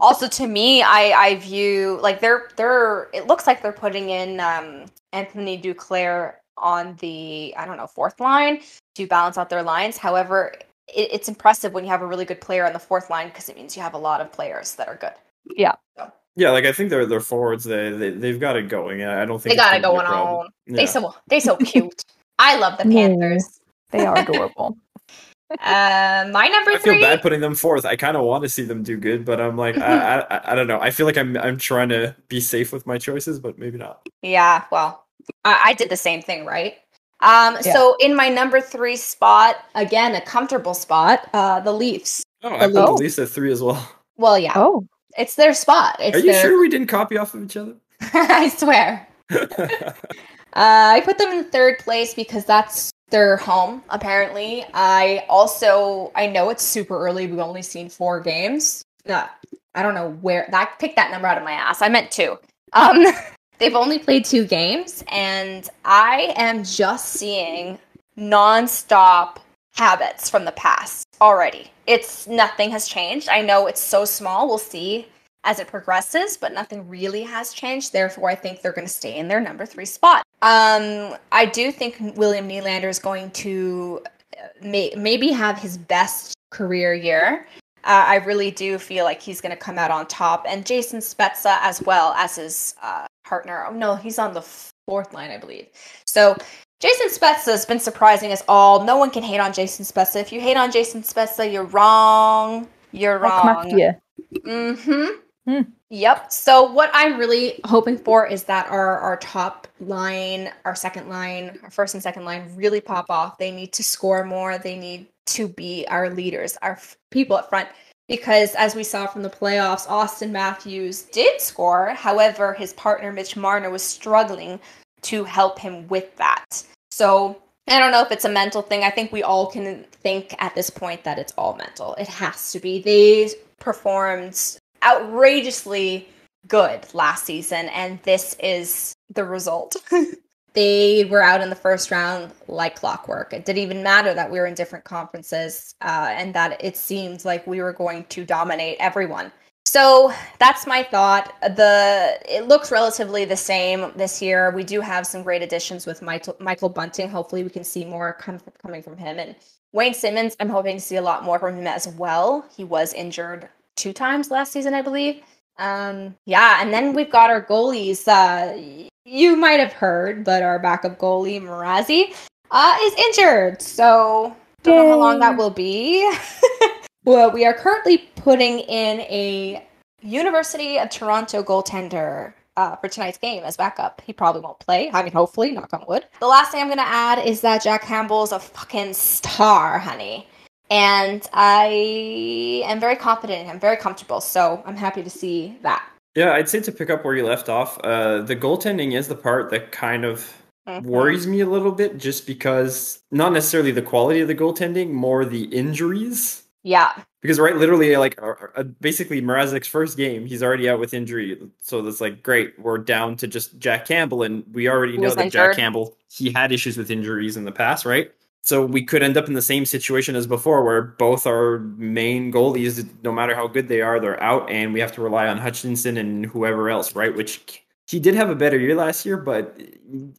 [SPEAKER 1] Also, to me, I I view like they're they're. It looks like they're putting in um Anthony Duclair on the I don't know fourth line to balance out their lines. However, it, it's impressive when you have a really good player on the fourth line because it means you have a lot of players that are good.
[SPEAKER 2] Yeah, Yeah, like I think they're they're forwards. They they they've got it going. I don't think
[SPEAKER 1] They
[SPEAKER 2] it's
[SPEAKER 1] got it
[SPEAKER 2] gonna be a
[SPEAKER 1] going
[SPEAKER 2] problem.
[SPEAKER 1] on.
[SPEAKER 2] Yeah.
[SPEAKER 1] They so they so cute. I love the
[SPEAKER 4] Yeah.
[SPEAKER 1] Panthers.
[SPEAKER 4] They are adorable.
[SPEAKER 1] Uh, my number
[SPEAKER 2] I feel
[SPEAKER 1] three.
[SPEAKER 2] bad putting them fourth. I kind of want to see them do good, but I'm like, I, I, I don't know. I feel like I'm, I'm trying to be safe with my choices, but maybe not.
[SPEAKER 1] Yeah, well, I, I did the same thing, right? Um,
[SPEAKER 4] Yeah.
[SPEAKER 1] so in my number three spot, again, a comfortable spot, uh, the Leafs.
[SPEAKER 2] Oh, I put
[SPEAKER 4] Oh.
[SPEAKER 2] the Leafs at three as well.
[SPEAKER 1] Well, yeah,
[SPEAKER 4] oh,
[SPEAKER 1] it's their spot. It's
[SPEAKER 2] Are you
[SPEAKER 1] their.
[SPEAKER 2] sure we didn't copy off of each other?
[SPEAKER 1] I swear. Uh, I put them in third place because that's their home. Apparently, I also I know it's super early. We've only seen four games. No, I don't know where that picked that number out of my ass. I meant two. Um, they've only played two games, and I am just seeing nonstop habits from the past already. It's nothing has changed. I know it's so small. We'll see as it progresses, but nothing really has changed. Therefore, I think they're going to stay in their number three spot. Um, I do think William Nylander is going to uh, may- maybe have his best career year. Uh, I really do feel like he's going to come out on top, and Jason Spezza as well as his uh, partner. Oh no, he's on the fourth line, I believe. So Jason Spezza has been surprising us all. No one can hate on Jason Spezza. If you hate on Jason Spezza, you're wrong. You're wrong. Mm-hmm.
[SPEAKER 4] Hmm.
[SPEAKER 1] Yep. So what I'm really hoping for is that our our top line, our second line, our first and second line really pop off. They need to score more. They need to be our leaders, our f- people up front. Because as we saw from the playoffs, Auston Matthews did score. However, his partner Mitch Marner was struggling to help him with that. So I don't know if it's a mental thing. I think we all can think at this point that it's all mental. It has to be. They performed outrageously good last season, and this is the result. they were out in the first round like clockwork. It didn't even matter that we were in different conferences uh, and that it seemed like we were going to dominate everyone. So that's my thought. The it looks relatively the same this year. We do have some great additions with Michael Michael Bunting. Hopefully, we can see more coming from him. And Wayne Simmonds, I'm hoping to see a lot more from him as well. He was injured two times last season, I believe. Um, yeah, and then we've got our goalies. Uh, you might have heard, but our backup goalie Mrazzi uh, is injured. So don't know how long that will be. well, we are currently putting in a University of Toronto goaltender uh, for tonight's game as backup. He probably won't play. I mean, hopefully, knock on wood. The last thing I'm gonna add is that Jack Campbell's a fucking star, honey. And I am very confident him, very comfortable. So I'm happy to see that.
[SPEAKER 2] Yeah, I'd say to pick up where you left off, uh, the goaltending is the part that kind of
[SPEAKER 1] Mhm.
[SPEAKER 2] worries me a little bit, just because not necessarily the quality of the goaltending, more the injuries.
[SPEAKER 1] Yeah.
[SPEAKER 2] Because right, literally, like uh, uh, basically Mrazek's first game, he's already out with injury. So that's like great. We're down to just Jack Campbell, and we already know that Jack. Campbell he had issues with injuries in the past, right? So we could end up in the same situation as before, where both our main goalies, no matter how good they are, they're out, and we have to rely on Hutchinson and whoever else, right? Which he did have a better year last year, but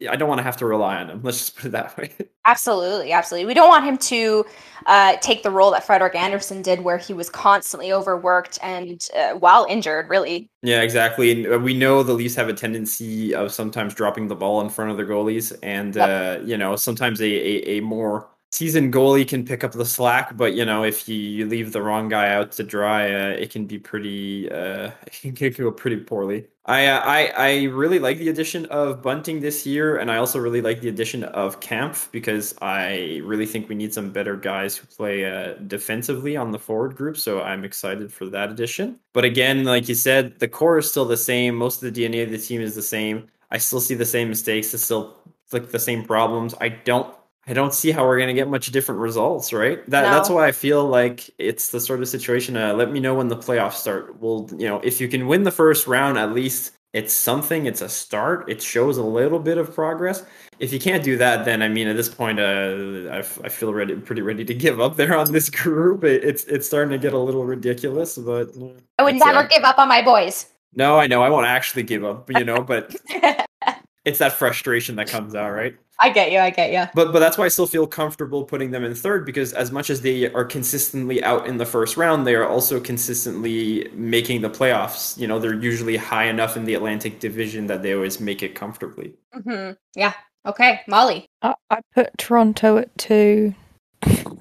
[SPEAKER 2] I don't want to have to rely on him. Let's just put it that way.
[SPEAKER 1] Absolutely, absolutely. We don't want him to uh, take the role that Frederik Andersen did, where he was constantly overworked and uh, while injured, really.
[SPEAKER 2] Yeah, exactly. And uh, we know the Leafs have a tendency of sometimes dropping the ball in front of their goalies, and uh, you know sometimes a, a, a more seasoned goalie can pick up the slack. But you know if you leave the wrong guy out to dry, uh, it can be pretty. Uh, it can go pretty poorly. I, uh, I I really like the addition of Bunting this year, and I also really like the addition of Kampf because I really think we need some better guys who play uh, defensively on the forward group. So I'm excited for that addition. But again, like you said, the core is still the same. Most of the DNA of the team is the same. I still see the same mistakes. It's still like the same problems. I don't. I don't see how we're gonna get much different results, right? That
[SPEAKER 1] No.
[SPEAKER 2] that's why I feel like it's the sort of situation. Uh, let me know when the playoffs start. Well, you know, if you can win the first round, at least it's something. It's a start. It shows a little bit of progress. If you can't do that, then I mean, at this point, uh, I, f- I feel ready, pretty ready to give up there on this group. It, it's it's starting to get a little ridiculous, but uh,
[SPEAKER 1] I would never give up on my boys.
[SPEAKER 2] no, I know I won't actually give up, you know, but it's that frustration that comes out, right?
[SPEAKER 1] I get you. I get you.
[SPEAKER 2] But but that's why I still feel comfortable putting them in third because as much as they are consistently out in the first round, they are also consistently making the playoffs. You know, they're usually high enough in the Atlantic Division that they always make it comfortably.
[SPEAKER 1] hmm Yeah. Okay, Molly.
[SPEAKER 4] I, I put Toronto at two.
[SPEAKER 2] All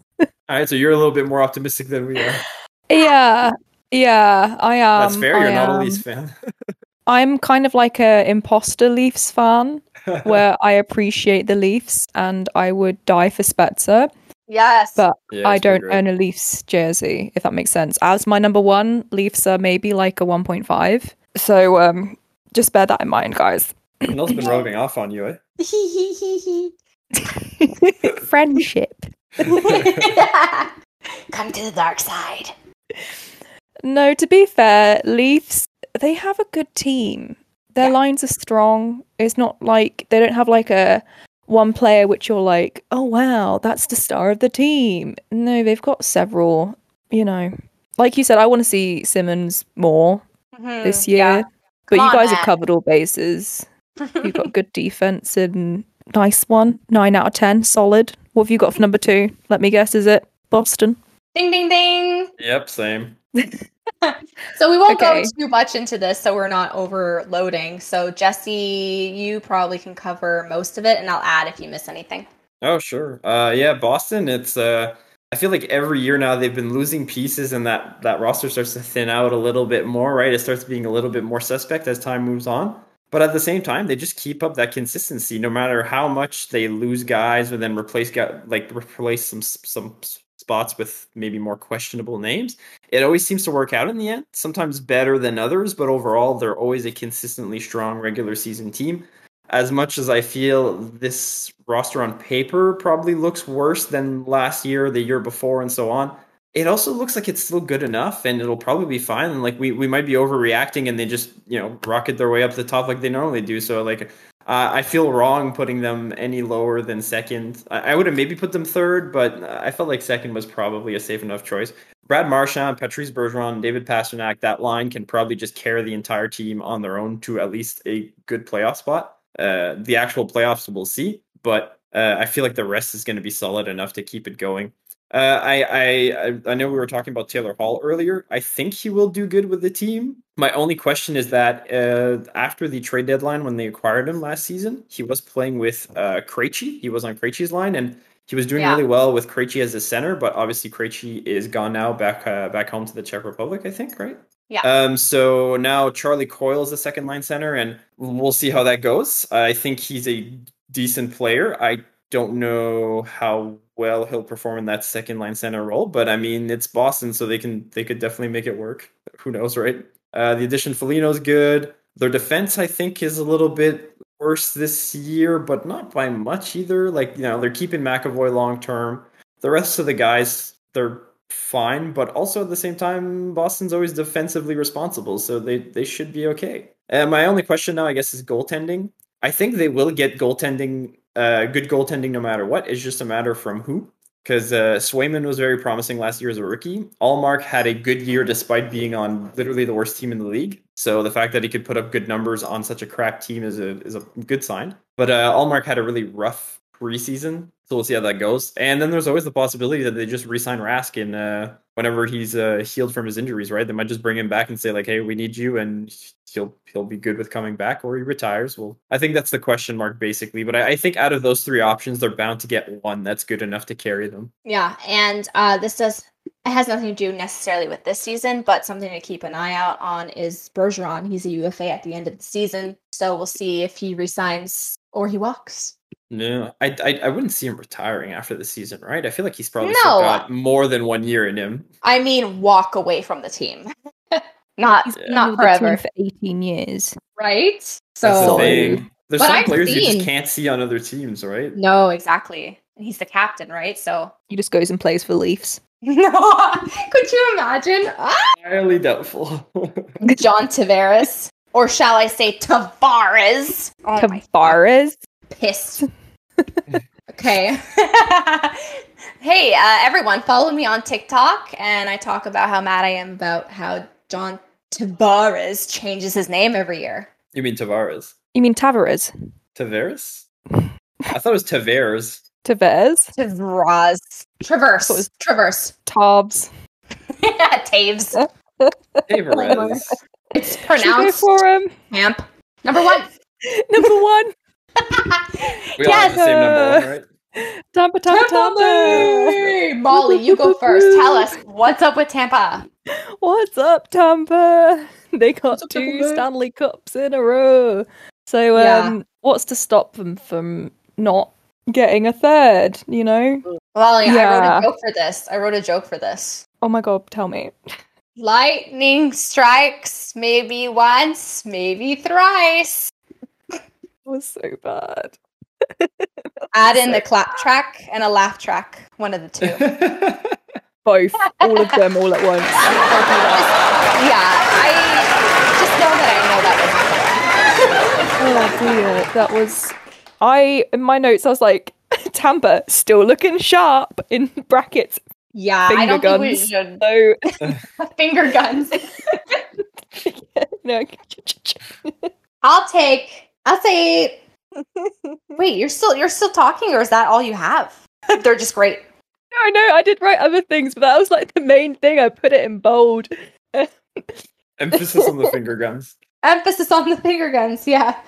[SPEAKER 2] right, so you're a little bit more optimistic than we are.
[SPEAKER 4] Yeah, yeah, I am.
[SPEAKER 2] That's fair. You're
[SPEAKER 4] I
[SPEAKER 2] not a
[SPEAKER 4] am.
[SPEAKER 2] Leafs fan.
[SPEAKER 4] I'm kind of like a imposter Leafs fan, where I appreciate the Leafs and I would die for Spezza.
[SPEAKER 1] Yes.
[SPEAKER 4] But
[SPEAKER 2] Yeah,
[SPEAKER 4] I don't own a Leafs jersey, if that makes sense. As my number one, Leafs are maybe like a 1.5. So um, just bear that in mind, guys.
[SPEAKER 2] Nell's been rubbing off on you, eh?
[SPEAKER 4] Friendship.
[SPEAKER 1] Come to the dark side.
[SPEAKER 4] No, to be fair, Leafs they have a good team. Their
[SPEAKER 1] Yeah.
[SPEAKER 4] lines are strong. It's not like they don't have like a one player which you're like, oh wow, that's the star of the team. No, they've got several. You know, like you said, I want to see Simmonds more this
[SPEAKER 1] Mhm,
[SPEAKER 4] year.
[SPEAKER 1] yeah.
[SPEAKER 4] But
[SPEAKER 1] Come
[SPEAKER 4] you guys
[SPEAKER 1] Matt.
[SPEAKER 4] have covered all bases. You've got good defense and nice one. Nine out of ten, solid. What have you got for number two? Let me guess, is it Boston?
[SPEAKER 1] Ding ding ding.
[SPEAKER 2] Yep, same.
[SPEAKER 1] so we won't
[SPEAKER 4] Okay.
[SPEAKER 1] go too much into this so we're not overloading. So Jesse, you probably can cover most of it and I'll add if you miss anything.
[SPEAKER 2] Oh sure. Uh yeah, Boston, it's uh I feel like every year now they've been losing pieces and that that roster starts to thin out a little bit more, right? It starts being a little bit more suspect as time moves on. But at the same time, they just keep up that consistency no matter how much they lose guys or then replace guy, like replace some some spots with maybe more questionable names. It always seems to work out in the end. Sometimes better than others, but overall they're always a consistently strong regular season team as much as I feel this roster on paper probably looks worse than last year, the year before, and so on, it also looks like it's still good enough and it'll probably be fine. And like we, we might be overreacting and they just, you know, rocket their way up the top like they normally do. So like uh, I feel wrong putting them any lower than second. I, I would have maybe put them third, but I felt like second was probably a safe enough choice. Brad Marchand, Patrice Bergeron, David Pastrnak, that line can probably just carry the entire team on their own to at least a good playoff spot. Uh, the actual playoffs we'll see, but uh, I feel like the rest is going to be solid enough to keep it going. Uh, I, I I know we were talking about Taylor Hall earlier. I think he will do good with the team. My only question is that uh, after the trade deadline, when they acquired him last season, he was playing with uh, Krejci. He was on Krejci's line, and he was doing
[SPEAKER 1] Yeah.
[SPEAKER 2] really well with Krejci as a center. But obviously, Krejci is gone now, back uh, back home to the Czech Republic, I think, right?
[SPEAKER 1] Yeah.
[SPEAKER 2] Um, so now Charlie Coyle is the second line center, and we'll see how that goes. I think he's a decent player. I don't know how well he'll perform in that second line center role, but I mean it's Boston, so they can they could definitely make it work. Who knows, right? Uh, the addition Foligno's good. Their defense, I think, is a little bit worse this year, but not by much either. Like you know, they're keeping McAvoy long term. The rest of the guys, they're fine, but also at the same time, Boston's always defensively responsible, so they they should be okay. And my only question now, I guess, is goaltending. I think they will get goaltending, uh, good goaltending no matter what. It's just a matter from who. Because uh, Swayman was very promising last year as a rookie. Ullmark had a good year despite being on literally the worst team in the league. So the fact that he could put up good numbers on such a crap team is a is a good sign. But uh, Ullmark had a really rough preseason, so we'll see how that goes. And then there's always the possibility that they just re-sign Rask in uh, whenever he's uh, healed from his injuries. Right? They might just bring him back and say like, "Hey, we need you," and he'll he'll be good with coming back, or he retires. Well, I think that's the question mark basically. But I, I think out of those three options, they're bound to get one that's good enough to carry them.
[SPEAKER 1] Yeah, and uh, this does it has nothing to do necessarily with this season, but something to keep an eye out on is Bergeron. He's a UFA at the end of the season, so we'll see if he resigns or he walks.
[SPEAKER 2] No, I, I I wouldn't see him retiring after the season, right? I feel like he's probably
[SPEAKER 1] No.
[SPEAKER 2] still got more than one year in him.
[SPEAKER 1] I mean, walk away from the team, not
[SPEAKER 4] He's been
[SPEAKER 1] not
[SPEAKER 4] with the team
[SPEAKER 1] forever,
[SPEAKER 4] for 18 years.
[SPEAKER 1] right? So
[SPEAKER 2] the. There's
[SPEAKER 1] But
[SPEAKER 2] some
[SPEAKER 1] I've
[SPEAKER 2] players you just can't see on other teams, right?
[SPEAKER 1] no, exactly. And he's the captain, right? So
[SPEAKER 4] He just goes and plays for Leafs.
[SPEAKER 1] no, could you imagine? Ah!
[SPEAKER 2] Highly doubtful.
[SPEAKER 1] John Tavares, or shall I say Tavares? Oh my
[SPEAKER 4] Tavares.
[SPEAKER 1] Pissed. okay. hey, uh, everyone, follow me on TikTok, and I talk about how mad I am about how John Tavares changes his name every year.
[SPEAKER 2] you mean Tavares?
[SPEAKER 4] You mean Tavares?
[SPEAKER 2] Tavares? I thought it was Tavares.
[SPEAKER 4] Tavares?
[SPEAKER 1] Tavares. Traverse.
[SPEAKER 4] Was-
[SPEAKER 1] Traverse.
[SPEAKER 4] Tabs.
[SPEAKER 1] Taves.
[SPEAKER 2] Tavares.
[SPEAKER 1] It's
[SPEAKER 4] Should we
[SPEAKER 1] pronounced
[SPEAKER 4] for him?
[SPEAKER 1] Amp. Number one.
[SPEAKER 4] Number one.
[SPEAKER 2] We all have the same number right?
[SPEAKER 4] Tampa, Tampa, Tampa.
[SPEAKER 1] Hey, Molly, you go first. Tell us what's up with Tampa.
[SPEAKER 4] What's up, Tampa? They got
[SPEAKER 1] up,
[SPEAKER 4] two
[SPEAKER 1] Tampa?
[SPEAKER 4] Stanley Cups in a row. So,
[SPEAKER 1] Yeah.
[SPEAKER 4] um, what's to stop them from not getting a third? You know?
[SPEAKER 1] Molly, I wrote a joke for this. I wrote a joke for this.
[SPEAKER 4] Oh my god, tell me.
[SPEAKER 1] Lightning strikes maybe once, maybe thrice.
[SPEAKER 4] Was so bad.
[SPEAKER 1] Add in the clap track and a laugh track, one of the two.
[SPEAKER 4] Both, all of them, all at once.
[SPEAKER 1] yeah, I just know that I know that
[SPEAKER 4] Oh dear, that was. I in my notes I was like, Tampa still looking sharp in brackets.
[SPEAKER 1] Yeah,
[SPEAKER 4] Finger
[SPEAKER 1] I don't think we
[SPEAKER 4] guns.
[SPEAKER 1] should
[SPEAKER 4] So
[SPEAKER 1] finger guns.
[SPEAKER 4] know,
[SPEAKER 1] I'll take. I'll say. Wait, you're still you're still talking, or is that all you have? They're just great.
[SPEAKER 4] I know I did write other things, but that was like the main thing. I put it in bold.
[SPEAKER 2] Emphasis on the finger guns.
[SPEAKER 1] Emphasis on the finger guns. Yeah.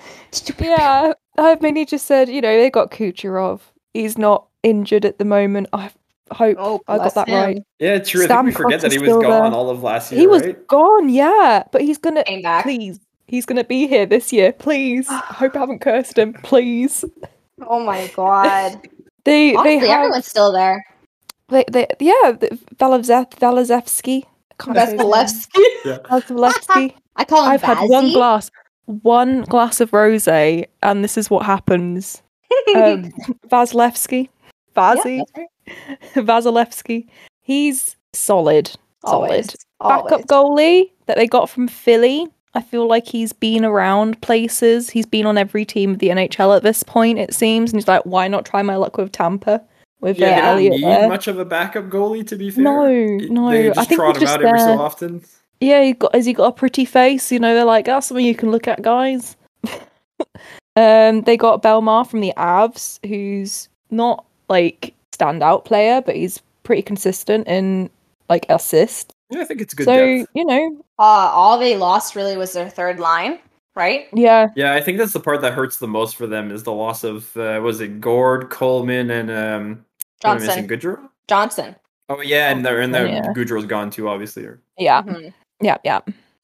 [SPEAKER 4] yeah, I mainly just said, you know, they got Kucherov. He's not injured at the moment. I hope
[SPEAKER 1] Oh,
[SPEAKER 4] I got that
[SPEAKER 1] him.
[SPEAKER 4] right.
[SPEAKER 2] Yeah, true. I think we
[SPEAKER 4] Stamkos
[SPEAKER 2] forget that he was gone
[SPEAKER 4] there.
[SPEAKER 2] all of last year,
[SPEAKER 4] He was
[SPEAKER 2] right?
[SPEAKER 4] gone, yeah, but he's gonna
[SPEAKER 1] Came back.
[SPEAKER 4] please. He's gonna be here this year, please. I hope I haven't cursed him, please.
[SPEAKER 1] Oh my god.
[SPEAKER 4] They
[SPEAKER 1] Honestly,
[SPEAKER 4] they have
[SPEAKER 1] everyone's still there.
[SPEAKER 4] they, they yeah the- Valazet Valazevsky. Can't say his name.
[SPEAKER 1] Vasilevsky.
[SPEAKER 4] Vasilevsky.
[SPEAKER 1] I call him
[SPEAKER 4] I've had one glass, one glass of rosé, and this is what happens. Um, Vasilevsky,
[SPEAKER 1] Yeah, right.
[SPEAKER 4] Vasilevsky. He's solid, solid.
[SPEAKER 1] Always.
[SPEAKER 4] Backup
[SPEAKER 1] Always.
[SPEAKER 4] goalie that they got from Philly. I feel like he's been around places. He's been on every team of the NHL at this point, it seems. And he's like, why not try my luck with Tampa? With
[SPEAKER 2] Yeah,
[SPEAKER 4] uh,
[SPEAKER 2] they don't need
[SPEAKER 4] there.
[SPEAKER 2] much of a backup goalie to be fair.
[SPEAKER 4] No, no,
[SPEAKER 2] They
[SPEAKER 4] I
[SPEAKER 2] just
[SPEAKER 4] think
[SPEAKER 2] trot him
[SPEAKER 4] just
[SPEAKER 2] out every so often.
[SPEAKER 4] Yeah, he got has he got a pretty face? You know, they're like, that's something you can look at, guys. um, they got Bellemare from the Avs, who's not like standout player, but he's pretty consistent in like assist.
[SPEAKER 2] Yeah, I think it's good
[SPEAKER 4] So
[SPEAKER 2] depth.
[SPEAKER 4] you know,
[SPEAKER 1] Uh, all they lost really was their third line, right?
[SPEAKER 4] yeah,
[SPEAKER 2] Yeah, I think that's the part that hurts the most for them is the loss of uh, was it Gourde, Coleman, and um who am I missing?
[SPEAKER 1] Johnson.
[SPEAKER 2] Goodrow.
[SPEAKER 1] Johnson.
[SPEAKER 2] Oh yeah, and they're and their
[SPEAKER 4] yeah.
[SPEAKER 2] Goodrow's gone too, obviously.
[SPEAKER 4] yeah,
[SPEAKER 1] Mhm.
[SPEAKER 4] yeah, yeah.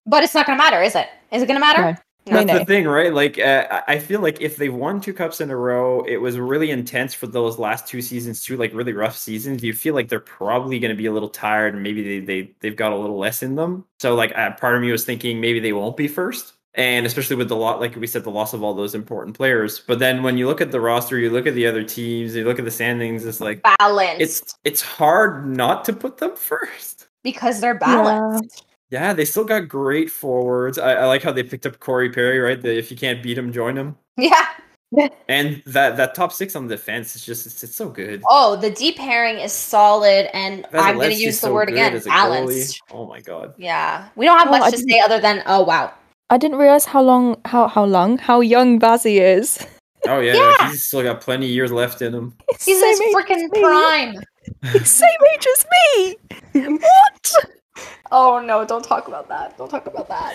[SPEAKER 1] But it's not going to matter, is it? Is it going to matter?
[SPEAKER 4] No.
[SPEAKER 1] No.
[SPEAKER 2] That's
[SPEAKER 4] no.
[SPEAKER 2] the thing, right? Like, uh, I I feel like if they've won two cups in a row, it was really intense for those last two seasons, too. Like, really rough seasons. You feel like they're probably going to be a little tired, and maybe they they they've got a little less in them. So, like, uh, part of me was thinking maybe they won't be first, and especially with the lot, like we said, the loss of all those important players. But then when you look at the roster, you look at the other teams, you look at the standings, it's like
[SPEAKER 1] balance.
[SPEAKER 2] it's it's hard not to put them first.
[SPEAKER 1] because they're balanced.
[SPEAKER 2] Yeah, they still got great forwards. I, I like how they picked up Corey Perry, right? The, if you can't beat him, join him.
[SPEAKER 1] Yeah.
[SPEAKER 2] And that that top six on the defense is just it's, it's so good.
[SPEAKER 1] Oh, the deep pairing is solid, and I'm going to use the
[SPEAKER 2] so
[SPEAKER 1] word again
[SPEAKER 2] as a goalie. Oh my god.
[SPEAKER 1] Yeah. We don't have
[SPEAKER 4] Oh,
[SPEAKER 1] much
[SPEAKER 4] I
[SPEAKER 1] to
[SPEAKER 4] didn't-
[SPEAKER 1] say other than, oh, wow.
[SPEAKER 4] I didn't realize how long, how how long, how young Bazzy is.
[SPEAKER 2] Oh yeah,
[SPEAKER 1] Yeah.
[SPEAKER 2] he's still got plenty of years left in him.
[SPEAKER 1] He's
[SPEAKER 4] Same
[SPEAKER 1] his freaking prime.
[SPEAKER 4] He's same age as me. what?
[SPEAKER 1] Oh, no, don't talk about that. Don't talk about that.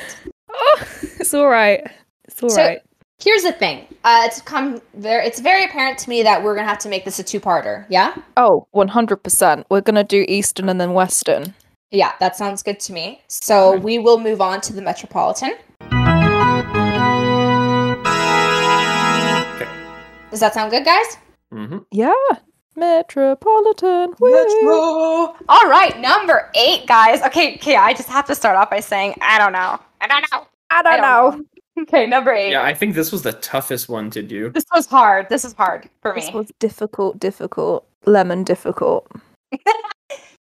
[SPEAKER 4] Oh, it's all right. It's all
[SPEAKER 1] So-
[SPEAKER 4] right.
[SPEAKER 1] Here's the thing. Uh, it's come very. It's very apparent to me that we're gonna have to make this a two-parter. Yeah.
[SPEAKER 4] Oh, 100%. We're going to do Eastern and then Western.
[SPEAKER 1] Yeah, that sounds good to me. So we will move on to the Metropolitan.
[SPEAKER 2] Okay.
[SPEAKER 1] Does that sound good, guys?
[SPEAKER 2] hmm
[SPEAKER 4] Yeah. Metropolitan. woo.
[SPEAKER 1] Metro. All right, number eight, guys. Okay, okay. I just have to start off by saying I don't know. I don't know.
[SPEAKER 4] I don't
[SPEAKER 1] I don't
[SPEAKER 4] know.
[SPEAKER 1] Okay, number eight.
[SPEAKER 2] Yeah, I think this was the toughest one to do.
[SPEAKER 1] This was hard. This is hard for
[SPEAKER 4] This
[SPEAKER 1] me.
[SPEAKER 4] was difficult, difficult. Lemon difficult.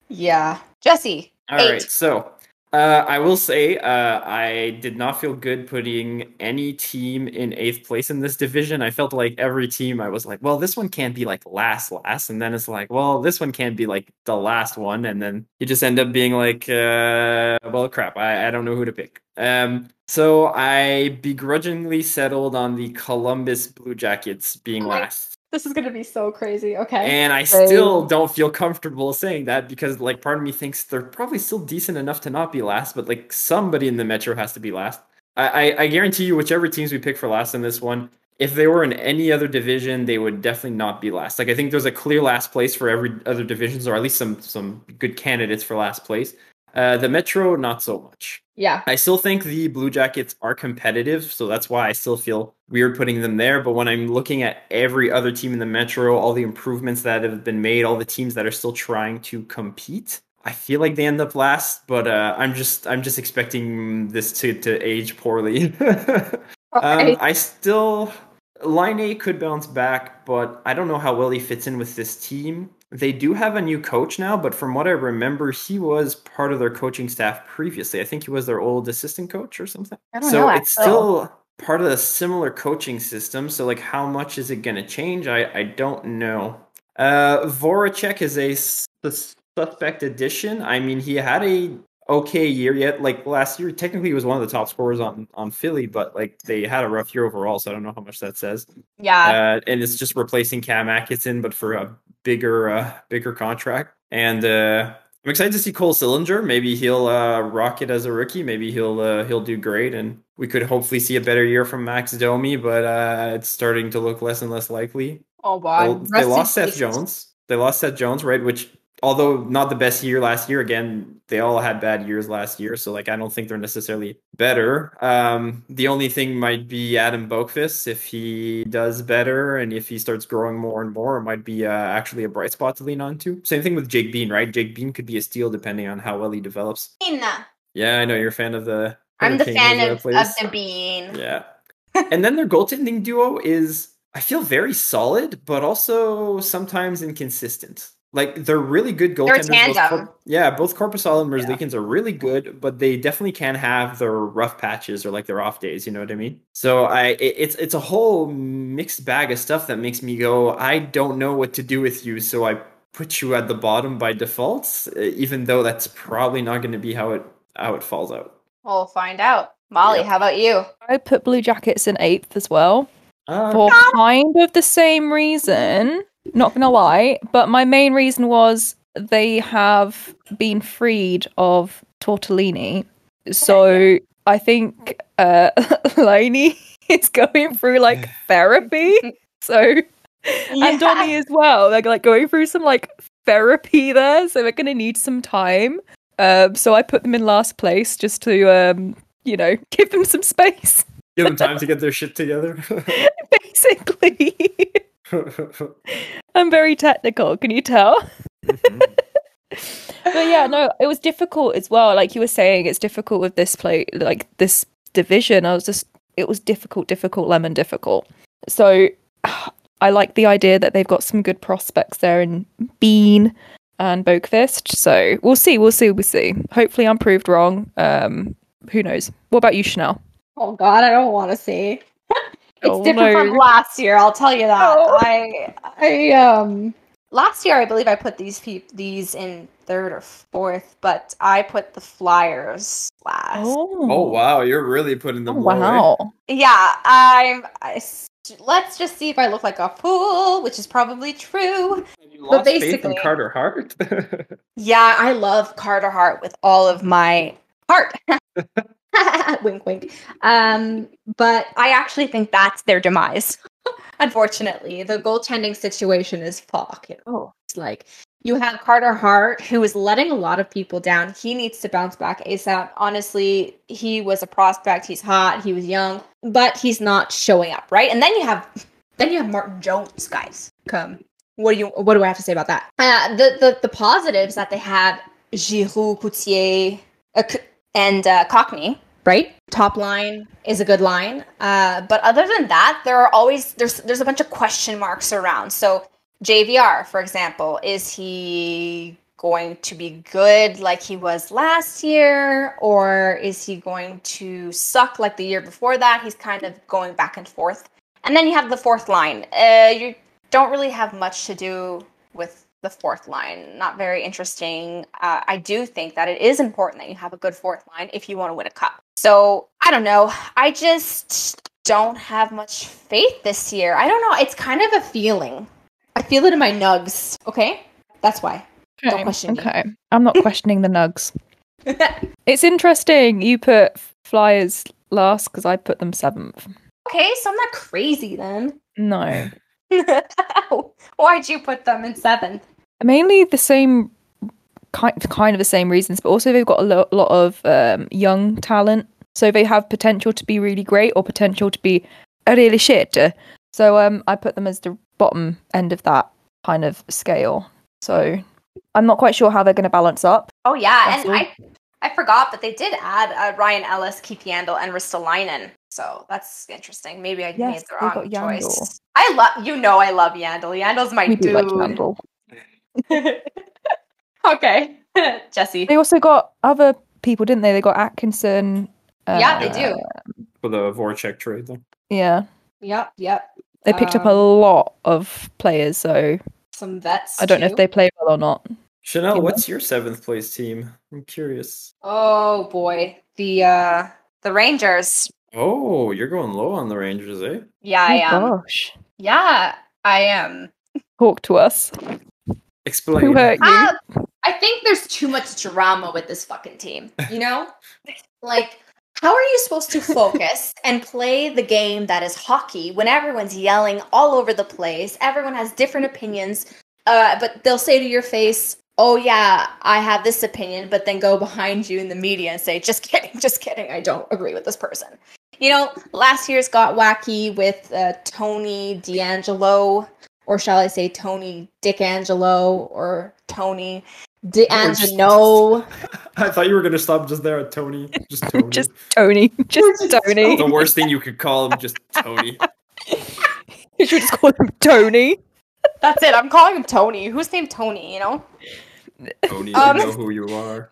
[SPEAKER 1] Yeah, Jesse.
[SPEAKER 2] All
[SPEAKER 1] eight.
[SPEAKER 2] right, so uh, I will say uh, I did not feel good putting any team in eighth place in this division. I felt like every team I was like, well, this one can't be like last, last, and then it's like, well, this one can't be like the last one, and then you just end up being like, uh, well, crap, I, I don't know who to pick. Um, so I begrudgingly settled on the Columbus Blue Jackets being last.
[SPEAKER 1] This is gonna be so crazy. Okay.
[SPEAKER 2] And I
[SPEAKER 4] Same.
[SPEAKER 2] still don't feel comfortable saying that because, like, part of me thinks they're probably still decent enough to not be last, but like somebody in the Metro has to be last. I, I, I guarantee you, whichever teams we pick for last in this one, if they were in any other division, they would definitely not be last. Like, I think there's a clear last place for every other divisions, or at least some some good candidates for last place. Uh, the Metro, not so much.
[SPEAKER 1] yeah.
[SPEAKER 2] I still think the Blue Jackets are competitive, so that's why I still feel weird putting them there. But when I'm looking at every other team in the Metro, all the improvements that have been made, all the teams that are still trying to compete, I feel like they end up last. But uh, I'm just I'm just expecting this to to age poorly.
[SPEAKER 1] Okay.
[SPEAKER 2] um, I still Laine could bounce back, but I don't know how well he fits in with this team. They do have a new coach now, but from what I remember, he was part of their coaching staff previously. I think he was their old assistant coach or something.
[SPEAKER 1] I don't
[SPEAKER 2] so
[SPEAKER 1] know.
[SPEAKER 2] it's still part of a similar coaching system. So like how much is it going to change? I, I don't know. Uh Voracek is a sus- suspect addition. I mean, he had a okay year yet. Like last year, technically he was one of the top scorers on on Philly, but like they had a rough year overall, so I don't know how much that says.
[SPEAKER 1] Yeah.
[SPEAKER 2] Uh, and it's just replacing Cam Atkinson, but for a bigger uh, bigger contract. And uh, I'm excited to see Cole Sillinger. Maybe he'll uh, rock it as a rookie. Maybe he'll uh, he'll do great, and we could hopefully see a better year from Max Domi. But uh, it's starting to look less and less likely.
[SPEAKER 1] Oh wow!
[SPEAKER 2] They, they lost Seth Jones. They lost Seth Jones, right? Which although not the best year last year, again, they all had bad years last year. So like I don't think they're necessarily better. Um, the only thing might be Adam Boqvist if he does better and if he starts growing more and more, it might be uh, actually a bright spot to lean on to. Same thing with Jake Bean, right? Jake Bean could be a steal depending on how well he develops. Yeah, I know you're a fan of the.
[SPEAKER 1] I'm the fan of, of the Bean.
[SPEAKER 2] Yeah. and then their goaltending duo is I feel very solid, but also sometimes inconsistent. Like they're really good goaltenders.
[SPEAKER 1] They're tandem.
[SPEAKER 2] Both, yeah, both Korpisalo and Merzlikins yeah. are really good, but they definitely can have their rough patches or like their off days. You know what I mean? So I, it, it's it's a whole mixed bag of stuff that makes me go, I don't know what to do with you, so I put you at the bottom by default, even though that's probably not going to be how it how it falls out.
[SPEAKER 1] We'll find out. Molly, yep. how about you?
[SPEAKER 4] I put Blue Jackets in eighth as well. Uh, for kind of the same reason not gonna lie, but my main reason was they have been freed of tortellini. So I think uh Lainey is going through like therapy. So yeah. and Donnie as well. They're like going through some like therapy there. So they're gonna need some time. Um so I put them in last place just to um, you know, give them some space.
[SPEAKER 2] Give them time to get their shit together.
[SPEAKER 4] Basically. I'm very technical, can you tell? Mm-hmm. but yeah, no, it was difficult as well. Like you were saying, it's difficult with this play, like this division. I was just, it was difficult, difficult, lemon, difficult. So I like the idea that they've got some good prospects there in Bean and Boqvist. So we'll see, we'll see, we'll see. Hopefully, I'm proved wrong. Um, who knows? What about you, Chanel?
[SPEAKER 1] Oh God, I don't want to see. It's oh, different no. from last year. I'll tell you that. Oh. I I um last year I believe I put these pe- these in third or fourth, but I put the Flyers last.
[SPEAKER 2] Oh, oh wow, you're really putting them. Oh,
[SPEAKER 4] wow.
[SPEAKER 1] Yeah, I'm. I, let's just see if I look like a fool, which is probably true.
[SPEAKER 2] but basically, Carter Hart.
[SPEAKER 1] yeah, I love Carter Hart with all of my heart. wink, wink. Um, but I actually think that's their demise. Unfortunately, the goaltending situation is fuck. Know? It's like you have Carter Hart, who is letting a lot of people down. He needs to bounce back ASAP. Honestly, he was a prospect. He's hot. He was young, but he's not showing up, right? And then you have, then you have Martin Jones, guys. Come, what do you? What do I have to say about that? Uh, the the the positives that they have: Giroux, Couturier, uh, and uh, Konecny right? Top line is a good line. Uh, but other than that, there are always there's there's a bunch of question marks around. So JVR, for example, is he going to be good like he was last year, or is he going to suck like the year before that? He's kind of going back and forth. And then you have the fourth line. Uh, you don't really have much to do with the fourth line. Not very interesting. Uh, I do think that it is important that you have a good fourth line if you want to win a cup. So I don't know. I just don't have much faith this year. I don't know. It's kind of a feeling. I feel it in my nugs. Okay, that's why.
[SPEAKER 4] Okay. Don't question okay. me. I'm not questioning the nugs. it's interesting. You put Flyers last because I put them seventh.
[SPEAKER 1] Okay, so I'm not crazy then.
[SPEAKER 4] No.
[SPEAKER 1] Why'd you put them in seventh?
[SPEAKER 4] mainly the same kind kind of the same reasons, but also they've got a lo- lot of um, young talent, so they have potential to be really great or potential to be really shit. So um, I put them as the bottom end of that kind of scale. So I'm not quite sure how they're going to balance up.
[SPEAKER 1] Oh yeah, That's and all. I I forgot, but they did add uh, Ryan Ellis, Keith Yandle, and Ristolainen. So that's interesting. Maybe I yes, made the wrong choice. I love you know I love Yandle. Yandle's my we dude. Like Yandle. okay, Jesse.
[SPEAKER 4] They also got other people, didn't they? They got Atkinson.
[SPEAKER 1] Uh, yeah, they do.
[SPEAKER 2] For the Voracek trade, though.
[SPEAKER 4] Yeah.
[SPEAKER 1] Yep. Yep.
[SPEAKER 4] They picked um, up a um, lot of players, so
[SPEAKER 1] some vets.
[SPEAKER 4] I don't
[SPEAKER 1] too.
[SPEAKER 4] know if they play well or not.
[SPEAKER 2] Chanel, what's your seventh place team? I'm curious.
[SPEAKER 1] Oh boy, the uh the Rangers.
[SPEAKER 2] Oh, you're going low on the Rangers, eh?
[SPEAKER 1] Yeah, I
[SPEAKER 4] oh, am. Gosh.
[SPEAKER 1] Yeah, I am.
[SPEAKER 4] Talk to us.
[SPEAKER 2] Explain.
[SPEAKER 4] Who hurt you?
[SPEAKER 1] Uh, I think there's too much drama with this fucking team. You know, like how are you supposed to focus and play the game that is hockey when everyone's yelling all over the place? Everyone has different opinions, uh, but they'll say to your face, "Oh yeah, I have this opinion," but then go behind you in the media and say, "Just kidding, just kidding. I don't agree with this person." You know, last year's got wacky with uh, Tony DeAngelo, or shall I say Tony Dickangelo, or Tony DeAngelo.
[SPEAKER 2] I thought you were gonna stop just there at Tony. Just Tony.
[SPEAKER 4] Just Tony. Just Tony.
[SPEAKER 2] the worst thing you could call him, just Tony.
[SPEAKER 4] You should just call him Tony.
[SPEAKER 1] That's it. I'm calling him Tony. Who's named Tony? You know.
[SPEAKER 2] Tony,
[SPEAKER 1] Um,
[SPEAKER 2] you know who you are.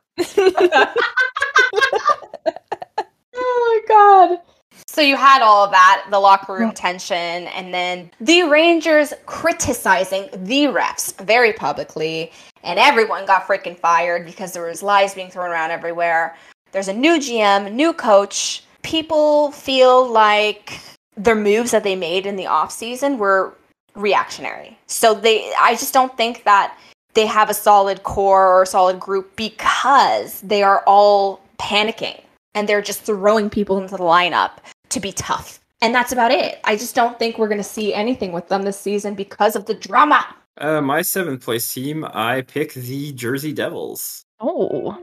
[SPEAKER 1] Oh my god. So you had all of that, the locker room tension, and then the Rangers criticizing the refs very publicly, and everyone got freaking fired because there was lies being thrown around everywhere. There's a new GM, new coach. People feel like their moves that they made in the offseason were reactionary. So they I just don't think that they have a solid core or a solid group because they are all panicking and they're just throwing people into the lineup to be tough. And that's about it. I just don't think we're going to see anything with them this season because of the drama.
[SPEAKER 2] Uh, my seventh place team, I pick the Jersey Devils.
[SPEAKER 4] Oh,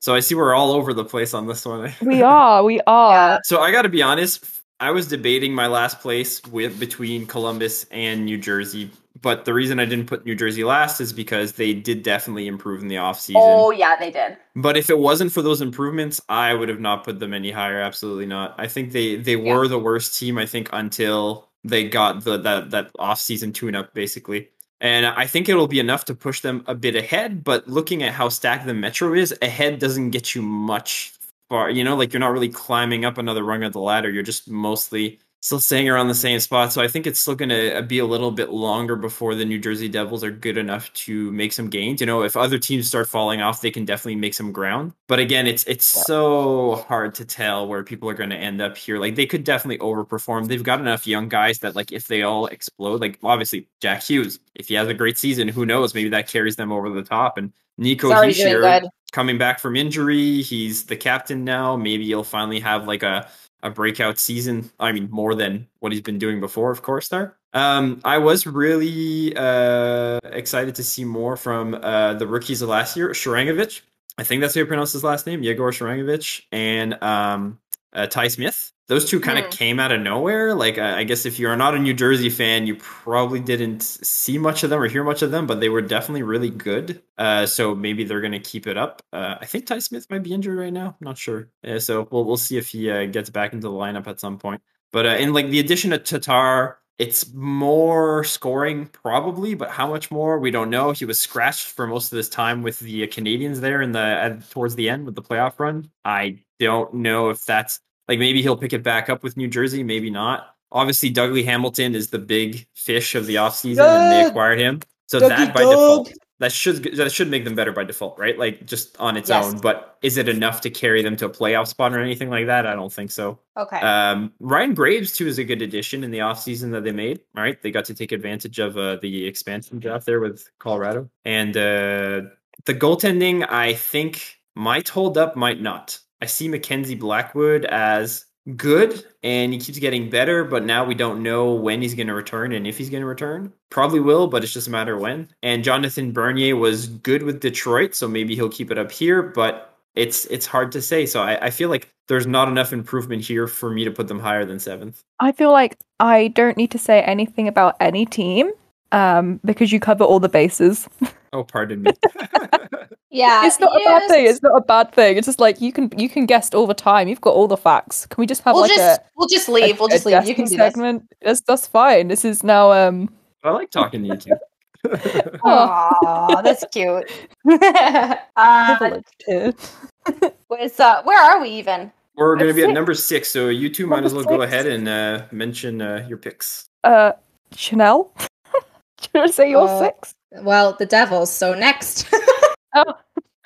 [SPEAKER 2] So I see we're all over the place on this one.
[SPEAKER 4] we are. We are.
[SPEAKER 2] So I got to be honest. I was debating my last place with between Columbus and New Jersey, but the reason I didn't put New Jersey last is because they did definitely improve in the offseason.
[SPEAKER 1] Oh, yeah, they did.
[SPEAKER 2] But if it wasn't for those improvements, I would have not put them any higher. Absolutely not. I think they they
[SPEAKER 1] Yeah.
[SPEAKER 2] were the worst team. I think until they got the that that off season tune up basically. And I think it'll be enough to push them a bit ahead. But looking at how stacked the Metro is, ahead doesn't get you much far. You know, like you're not really climbing up another rung of the ladder. You're just mostly still staying around the same spot. So I think it's still going to uh, be a little bit longer before the New Jersey Devils are good enough to make some gains. You know, if other teams start falling off, they can definitely make some ground. But again, it's it's so hard to tell where people are going to end up here. Like they could definitely overperform. They've got enough young guys that like if they all explode, like obviously Jack Hughes, if he has a great season, who knows? Maybe that carries them over the top. And Nico Hischier, coming back from injury. He's the captain now. Maybe he'll finally have like a a breakout season. I mean, more than what he's been doing before, of course. There, um, I was really uh, excited to see more from uh, the rookies of last year, Sharangovich. I think that's how you pronounce his last name, Yegor Sharangovich, and um, uh, Ty Smith. Those two kind of
[SPEAKER 1] Hmm.
[SPEAKER 2] came out of nowhere. Like, uh, I guess if you're not a New Jersey fan, you probably didn't see much of them or hear much of them, but they were definitely really good. Uh, so maybe they're going to keep it up. Uh, I think Ty Smith might be injured right now. I'm not sure. Uh, so we'll we'll see if he uh, gets back into the lineup at some point. But uh, in like the addition of Tatar, it's more scoring probably, but how much more we don't know. He was scratched for most of this time with the Canadiens there in the at, towards the end with the playoff run. I don't know if that's like maybe he'll pick it back up with New Jersey, maybe not. Obviously, Dougie Hamilton is the big fish of the offseason and they acquired him. So
[SPEAKER 1] Dougie
[SPEAKER 2] that by
[SPEAKER 1] Dog.
[SPEAKER 2] default, that should that should make them better by default, right? Like just on its
[SPEAKER 1] Yes.
[SPEAKER 2] own. But is it enough to carry them to a playoff spot or anything like that? I don't think so.
[SPEAKER 1] Okay.
[SPEAKER 2] Um, Ryan Graves too is a good addition in the offseason that they made. Right, they got to take advantage of uh, the expansion draft there with Colorado, and uh, the goaltending. I think might hold up, might not. I see Mackenzie Blackwood as good, and he keeps getting better. But now we don't know when he's going to return and if he's going to return. Probably will, but it's just a matter of when. And Jonathan Bernier was good with Detroit, so maybe he'll keep it up here. But it's it's hard to say. So I, I feel like there's not enough improvement here for me to put them higher than seventh.
[SPEAKER 4] I feel like I don't need to say anything about any team um, because you cover all the bases.
[SPEAKER 2] Oh, pardon me.
[SPEAKER 1] yeah.
[SPEAKER 4] it's not a bad thing. It's not a bad thing. It's just like you can you can guess all the time. You've got all the facts. Can we just have
[SPEAKER 1] We'll
[SPEAKER 4] like
[SPEAKER 1] just
[SPEAKER 4] a
[SPEAKER 1] we'll just
[SPEAKER 4] a-
[SPEAKER 1] leave. we'll just leave. You can
[SPEAKER 4] guessing
[SPEAKER 1] do this.
[SPEAKER 4] segment? That's that's fine. This is now um.
[SPEAKER 2] I like talking to you too.
[SPEAKER 1] Aw, that's cute. uh,
[SPEAKER 4] privileged
[SPEAKER 1] where's, uh, where are we even?
[SPEAKER 2] We're going to
[SPEAKER 4] That's
[SPEAKER 2] be at
[SPEAKER 4] it.
[SPEAKER 2] number six, so you two might
[SPEAKER 4] Number
[SPEAKER 2] as well go ahead and uh, mention uh, your picks.
[SPEAKER 4] Uh, Chanel. Should I say your
[SPEAKER 1] Uh,
[SPEAKER 4] six?
[SPEAKER 1] Well, the Devils. So next.
[SPEAKER 2] Oh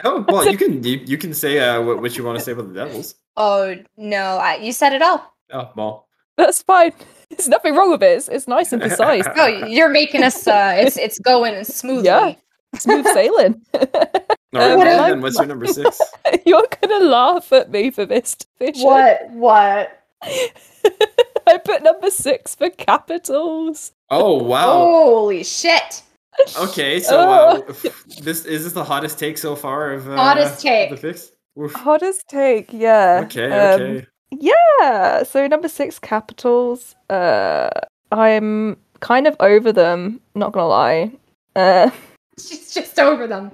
[SPEAKER 2] Oh well, you can you, you can say uh, what, what you want to say about the Devils.
[SPEAKER 1] oh no, I, you said it all.
[SPEAKER 2] Oh well,
[SPEAKER 4] That's fine. There's nothing wrong with it. It's, it's nice and precise.
[SPEAKER 1] No, you're making us. Uh, it's it's going smoothly.
[SPEAKER 4] Yeah. Smooth sailing.
[SPEAKER 2] All right,
[SPEAKER 4] Um,
[SPEAKER 2] well, then what's your number six?
[SPEAKER 4] You're gonna laugh at me for this, Fisher.
[SPEAKER 1] What? What?
[SPEAKER 4] I put number six for capitals.
[SPEAKER 2] Oh wow.
[SPEAKER 1] Holy shit!
[SPEAKER 2] Okay, so uh, this is this the hottest take so far of uh,
[SPEAKER 1] Hottest take.
[SPEAKER 2] the picks? Oof.
[SPEAKER 4] Hottest take, yeah.
[SPEAKER 2] Okay,
[SPEAKER 4] Um,
[SPEAKER 2] okay.
[SPEAKER 4] Yeah. So number six, capitals. Uh, I'm kind of over them. Not gonna lie. Uh,
[SPEAKER 1] She's just over them.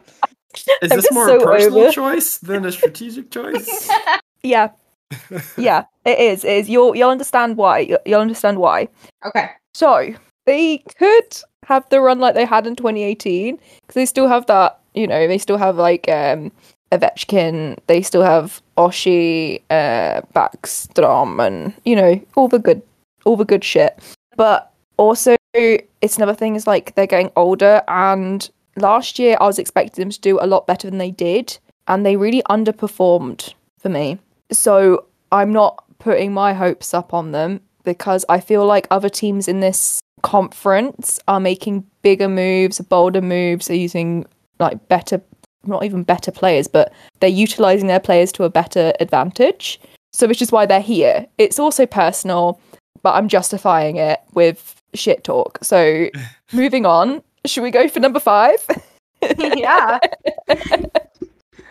[SPEAKER 2] Is
[SPEAKER 4] I'm
[SPEAKER 2] this more
[SPEAKER 4] so
[SPEAKER 2] a personal
[SPEAKER 4] over-
[SPEAKER 2] choice than a strategic choice?
[SPEAKER 4] yeah, yeah. It is. It is. You'll you'll understand why. You'll- understand why.
[SPEAKER 1] Okay.
[SPEAKER 4] So they could have the run like they had in 2018 because they still have that. You know, they still have like um Ovechkin. They still have Oshie, uh, Backstrom, and you know all the good, all the good shit. But also, it's another thing is like they're getting older, and last year I was expecting them to do a lot better than they did, and they really underperformed for me. So I'm not putting my hopes up on them because I feel like other teams in this conference are making bigger moves, bolder moves, they're using like better not even better players, but they're utilizing their players to a better advantage. So which is why they're here. It's also personal, but I'm justifying it with shit talk. So moving on, should we go for number five?
[SPEAKER 1] yeah.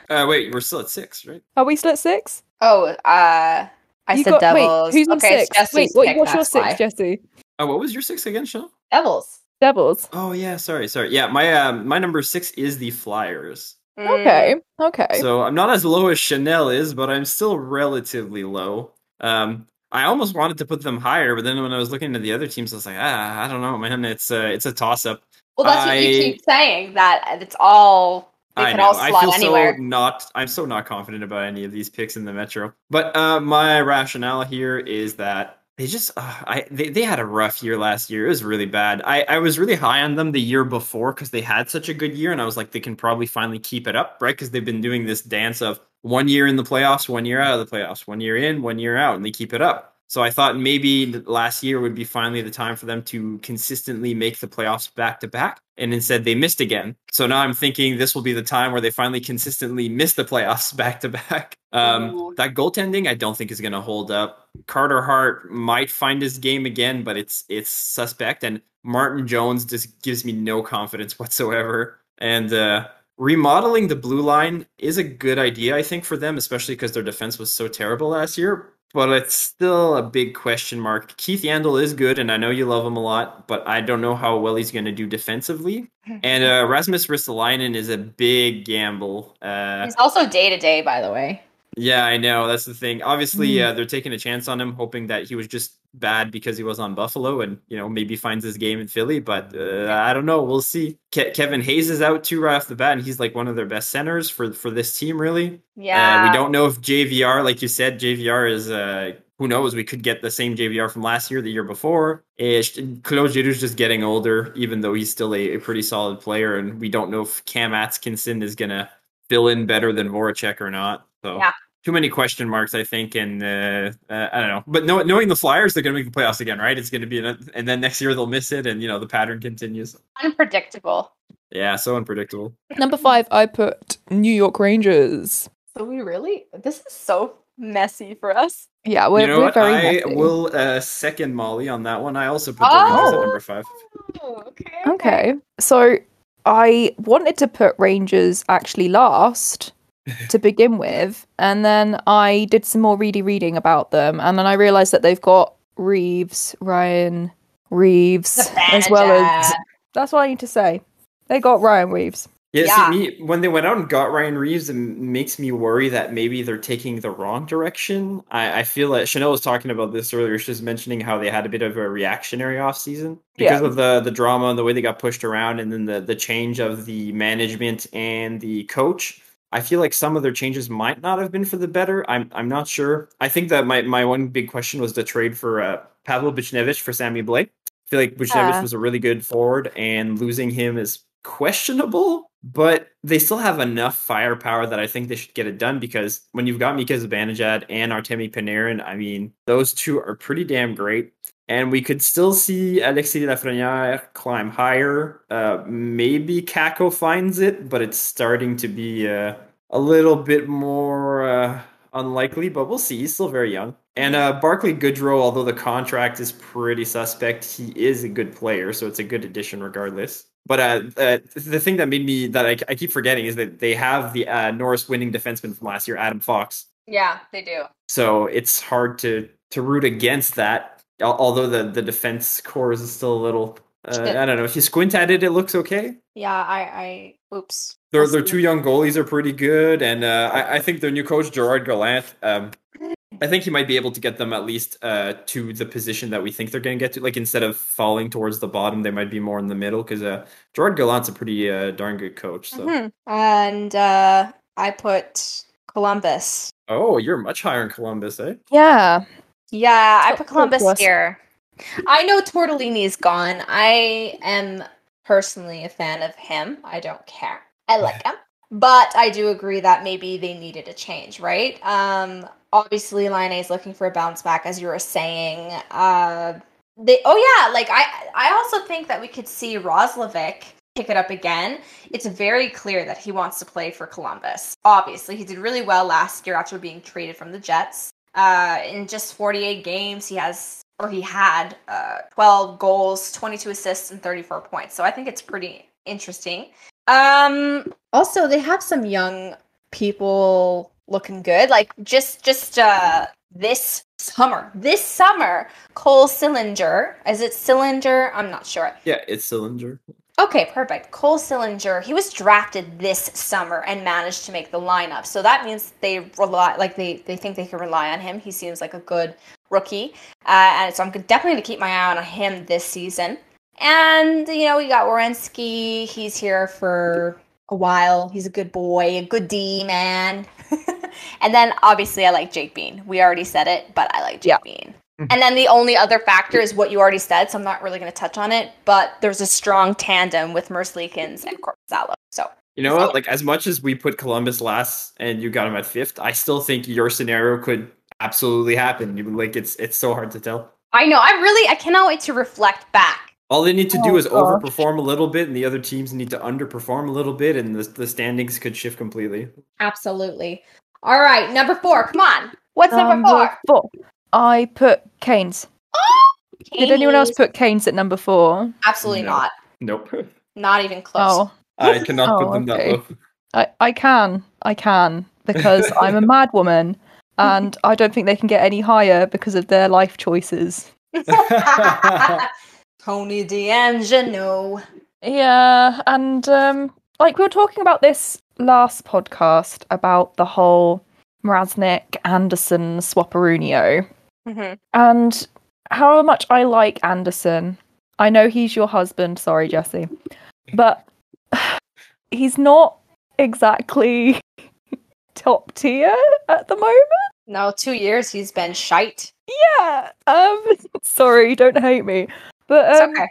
[SPEAKER 2] uh, wait, we're still at six, right?
[SPEAKER 4] Are we still at six?
[SPEAKER 1] Oh, uh, I
[SPEAKER 4] You
[SPEAKER 1] said
[SPEAKER 4] got-
[SPEAKER 1] devils.
[SPEAKER 4] Wait, who's on
[SPEAKER 1] okay,
[SPEAKER 4] six?
[SPEAKER 1] Jesse's
[SPEAKER 4] Wait, what,
[SPEAKER 1] pick,
[SPEAKER 4] what's your six,
[SPEAKER 1] why.
[SPEAKER 4] Jesse?
[SPEAKER 2] Oh, what was your six again, Sean?
[SPEAKER 1] Devils.
[SPEAKER 4] Devils.
[SPEAKER 2] Oh yeah, sorry, sorry. Yeah, my um, my number six is the Flyers.
[SPEAKER 1] Mm,
[SPEAKER 4] Okay. Okay.
[SPEAKER 2] So I'm not as low as Chanel is, but I'm still relatively low. Um, I almost wanted to put them higher, but then when I was looking at the other teams, I was like, ah, I don't know, man. It's uh, it's a toss up.
[SPEAKER 1] Well, that's what you keep saying. That it's all they
[SPEAKER 2] I
[SPEAKER 1] can
[SPEAKER 2] know. I feel
[SPEAKER 1] anywhere.
[SPEAKER 2] so not. I'm so not confident about any of these picks in the Metro. But uh, my rationale here is that they just, uh, I they, they had a rough year last year. It was really bad. I I was really high on them the year before because they had such a good year, and I was like, they can probably finally keep it up, right? Because they've been doing this dance of one year in the playoffs, one year out of the playoffs, one year in, one year out, and they keep it up. So I thought maybe last year would be finally the time for them to consistently make the playoffs back to back. And instead they missed again. So now I'm thinking this will be the time where they finally consistently miss the playoffs back to back. Um, that goaltending I don't think is going to hold up. Carter Hart might find his game again, but it's it's suspect. And Martin Jones just gives me no confidence whatsoever. And uh, remodeling the blue line is a good idea, I think, for them, especially because their defense was so terrible last year. But it's still a big question mark. Keith Yandle is good, and I know you love him a lot, but I don't know how well he's going to do defensively. And uh, Rasmus Ristolainen is a big gamble. Uh,
[SPEAKER 1] He's also day to day, by the way.
[SPEAKER 2] Yeah, I know. That's the thing. Obviously,
[SPEAKER 4] Mm.
[SPEAKER 2] uh, they're taking a chance on him, hoping that he was just bad because he was on Buffalo and, you know, maybe finds his game in Philly. But uh, I don't know. We'll see. Ke- Kevin Hayes is out too right off the bat, and he's like one of their best centers for, for this team, really.
[SPEAKER 1] Yeah.
[SPEAKER 2] Uh, we don't know if JVR, like you said, JVR is, uh, who knows? We could get the same JVR from last year, the year before. Claude Giroux's just getting older, even though he's still a, a pretty solid player. And we don't know if Cam Atkinson is going to fill in better than Voracek or not. So
[SPEAKER 1] Yeah.
[SPEAKER 2] Too many question marks, I think. And uh, uh, I don't know. But know, knowing the Flyers, they're going to make the playoffs again, right? It's going to be, an, and then next year they'll miss it. And, you know, the pattern continues.
[SPEAKER 1] Unpredictable.
[SPEAKER 2] Yeah, so unpredictable.
[SPEAKER 4] Number five, I put New York Rangers.
[SPEAKER 1] So we really this is so messy for us.
[SPEAKER 4] Yeah, we're,
[SPEAKER 2] you know
[SPEAKER 4] we're
[SPEAKER 2] what?
[SPEAKER 4] very
[SPEAKER 2] I
[SPEAKER 4] messy.
[SPEAKER 2] will uh, second Molly on that one. I also put the
[SPEAKER 1] Oh.
[SPEAKER 2] Rangers at number five.
[SPEAKER 1] Oh, okay.
[SPEAKER 4] Okay. So I wanted to put Rangers actually last to begin with, and then I did some more ready reading about them, and then I realized that they've got Reaves, Ryan Reaves, as well as that's what I need to say. They got Ryan Reaves.
[SPEAKER 2] Yeah,
[SPEAKER 1] Yeah.
[SPEAKER 2] see, me when they went out and got Ryan Reaves, it makes me worry that maybe they're taking the wrong direction. I, I feel that Chanel was talking about this earlier. She was mentioning how they had a bit of a reactionary offseason because
[SPEAKER 4] Yeah.
[SPEAKER 2] of the the drama and the way they got pushed around, and then the the change of the management and the coach. I feel like some of their changes might not have been for the better. I'm I'm not sure. I think that my my one big question was the trade for uh, Pavel Buchnevich for Sammy Blais. I feel like Buchnevich
[SPEAKER 4] Yeah.
[SPEAKER 2] was a really good forward, and losing him is questionable, but they still have enough firepower that I think they should get it done because when you've got Mika Zibanejad and Artemi Panarin, I mean, those two are pretty damn great. And we could still see Alexis Lafreniere climb higher. Uh, maybe Kakko finds it, but it's starting to be uh, a little bit more uh, unlikely. But we'll see. He's still very young. And uh, Barclay Goodrow, although the contract is pretty suspect, he is a good player, so it's a good addition regardless. But uh, uh, the thing that made me that I, I, keep forgetting is that they have the uh, Norris winning defenseman from last year, Adam Fox.
[SPEAKER 1] Yeah, they do.
[SPEAKER 2] So it's hard to to root against that. Although the the defense core is still a little. Uh, I don't know. If you squint at it, it looks okay.
[SPEAKER 1] Yeah, I, I, oops.
[SPEAKER 2] Their their two young goalies are pretty good, and uh, I, I think their new coach Gerard Gallant. Um, I think he might be able to get them at least uh, to the position that we think they're going to get to. Like instead of falling towards the bottom, they might be more in the middle because uh, Gerard Gallant's a pretty uh, darn good coach. So.
[SPEAKER 1] Mm-hmm. And uh, I put Columbus.
[SPEAKER 2] Oh, you're much higher in Columbus, eh?
[SPEAKER 4] Yeah.
[SPEAKER 1] Yeah, I put Columbus here. I know Tortellini's gone. I am personally a fan of him. I don't care. I like him. But I do agree that maybe they needed a change, right? Um, obviously, Laine is looking for a bounce back, as you were saying. Uh, they, oh yeah, like I, I also think that we could see Roslovic pick it up again. It's very clear that he wants to play for Columbus. Obviously, he did really well last year after being traded from the Jets. Uh, in just 48 games, he has or he had uh, 12 goals, 22 assists, and 34 points. So I think it's pretty interesting. Um, also, they have some young people looking good. Like just just uh, this summer, this summer, Cole Cylinder. Is it Cylinder? I'm not sure.
[SPEAKER 2] Yeah, it's Sillinger.
[SPEAKER 1] Okay, perfect. Cole Sillinger, he was drafted this summer and managed to make the lineup. So that means they rely, like they they think they can rely on him. He seems like a good rookie, uh, and so I'm definitely going to keep my eye on him this season. And you know, we got Werenski. He's here for a while. He's a good boy, a good D man. and then obviously, I like Jake Bean. We already said it, but I like Jake yeah. Bean. And then the only other factor is what you already said, so I'm not really going to touch on it. But there's a strong tandem with Merzlikins and Korpisalo. So
[SPEAKER 2] you know what? Like as much as we put Columbus last and you got him at fifth, I still think your scenario could absolutely happen. Like it's it's so hard to tell.
[SPEAKER 1] I know. I really I cannot wait to reflect back.
[SPEAKER 2] All they need to do oh, is overperform a little bit, and the other teams need to underperform a little bit, and the the standings could shift completely.
[SPEAKER 1] Absolutely. All right, number four. Come on. What's number, number four? four?
[SPEAKER 4] I put Canes. Did anyone else put Canes at number four?
[SPEAKER 1] Absolutely no. not.
[SPEAKER 2] Nope.
[SPEAKER 1] Not even close. Oh.
[SPEAKER 2] I cannot oh, put them okay. that low.
[SPEAKER 4] I, I can. I can. Because I'm a mad woman and I don't think they can get any higher because of their life choices.
[SPEAKER 1] Tony DeAngelo.
[SPEAKER 4] Yeah, and um, like we were talking about this last podcast about the whole Mrazek Andersen Swapperunio. Mm-hmm. And how much I like Andersen. I know he's your husband, sorry, Jesse. But he's not exactly top tier at the moment.
[SPEAKER 1] No, two years he's been shite.
[SPEAKER 4] Yeah. Um sorry, don't hate me. But um, okay.